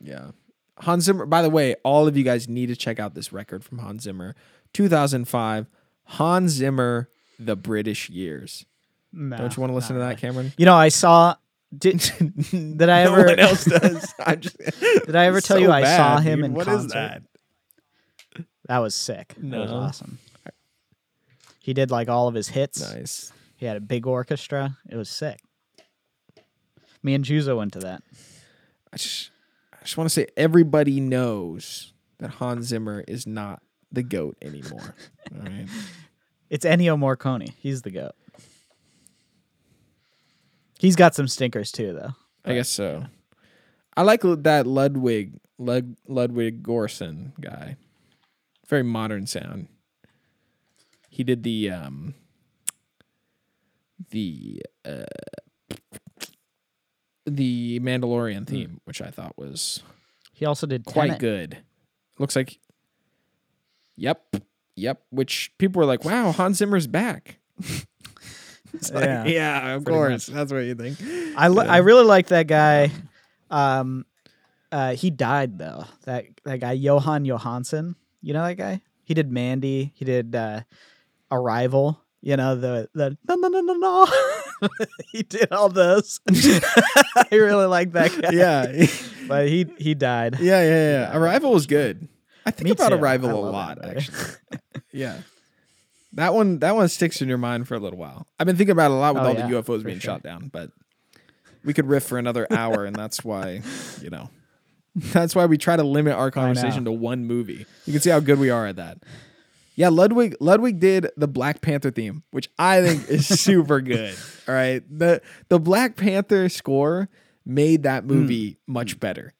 yeah, Hans Zimmer. By the way, all of you guys need to check out this record from Hans Zimmer, 2005. Hans Zimmer, The British Years. No, Don't you want to listen to that, Cameron? You know, I saw. Did did I ever? No one else does. I'm just, Did I ever tell So you I bad, saw him dude. in What concert? that? That was sick. No. That was awesome. He did like all of his hits. Nice. He had a big orchestra. It was sick. Me and Juzo went to that. I just, I just want to say everybody knows that Hans Zimmer is not the goat anymore. All right. It's Ennio Morricone. He's the goat. He's got some stinkers too, though. I guess so. I like that Ludwig Lud, Ludwig Göransson guy. Very modern sound. He did the um the uh the Mandalorian theme, which I thought was He also did quite Tenet. good. Looks like Yep. Yep. Which people were like, Wow, Hans Zimmer's back. Like, Yeah, yeah, of pretty course. That's what you think. I li- Yeah. I really like that guy. Um, uh, he died though. That that guy Jóhann Jóhannsson. You know that guy? He did Mandy. He did uh, Arrival. You know the the no no no no no. he did all those. I really like that guy. yeah. but he he died. Yeah, yeah, yeah. Arrival was good. I think Me about too. Arrival I a lot, actually. yeah. That one that one sticks in your mind for a little while. I've been thinking about it a lot with Oh, all yeah, the UFOs being sure. shot down, but we could riff for another hour, and that's why, you know. That's why we try to limit our conversation to one movie. You can see how good we are at that. Yeah, Ludwig Ludwig did the Black Panther theme, which I think is super good. All right. The the Black Panther score made that Hmm. movie much better.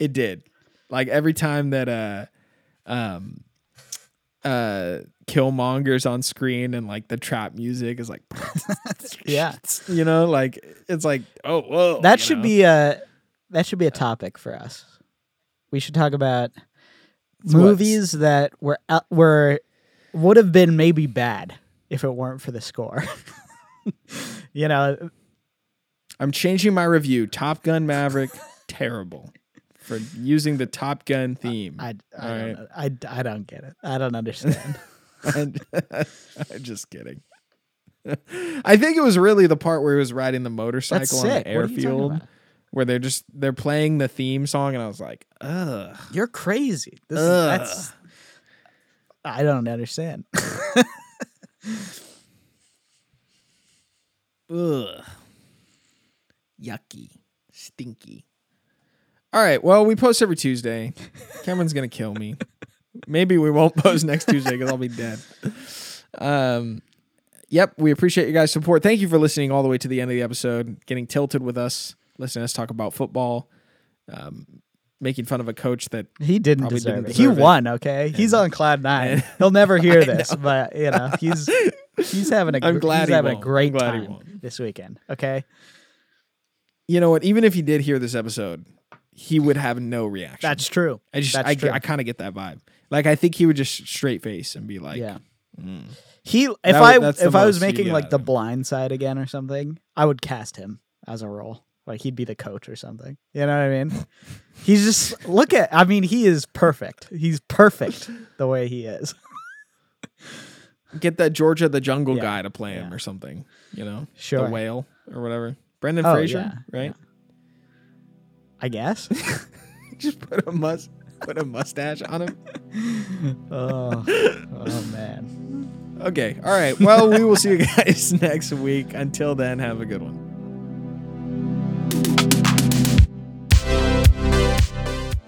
It did. Like every time that uh um uh Killmonger's on screen and like the trap music is like Yeah. you know, like it's like oh whoa. That should know? be a that should be a topic for us. We should talk about It's movies that were were would have been maybe bad if it weren't for the score. you know, I'm changing my review. Top Gun Maverick, terrible for using the Top Gun theme. I, I, All don't, right. I, I don't get it. I don't understand. I'm just kidding. I think it was really the part where he was riding the motorcycle on the What are you talking airfield where they're just they're playing the theme song and I was like, ugh. You're crazy. This is, that's. I don't understand. Ugh. Yucky. Stinky. All right. Well, we post every Tuesday. Cameron's gonna kill me. Maybe we won't post next Tuesday because I'll be dead. Um, yep. We appreciate you guys' support. Thank you for listening all the way to the end of the episode, getting tilted with us, listening to us talk about football, um, making fun of a coach that He didn't deserve didn't it. He it. won. Okay, he's on cloud nine. He'll never hear this, but you know he's he's having a I'm glad he's he having a great time this weekend. Okay, you know what. Even if he did hear this episode, he would have no reaction. that's true. I just that's I, true. I kind of get that vibe. Like I think he would just straight face and be like, yeah. mm. He if That I would- that's the if I was making like the blind side again or something, I would cast him as a role. Like he'd be the coach or something. You know what I mean? He's just look at. I mean, he is perfect. He's perfect the way he is. get that George of the Jungle Yeah. guy to play him Yeah. or something. You know, Sure. the whale or whatever. Brendan Oh, Fraser, yeah, right? I guess. just put a must put a mustache on him. oh, oh man. Okay, all right. Well, we will see you guys next week. Until then, have a good one.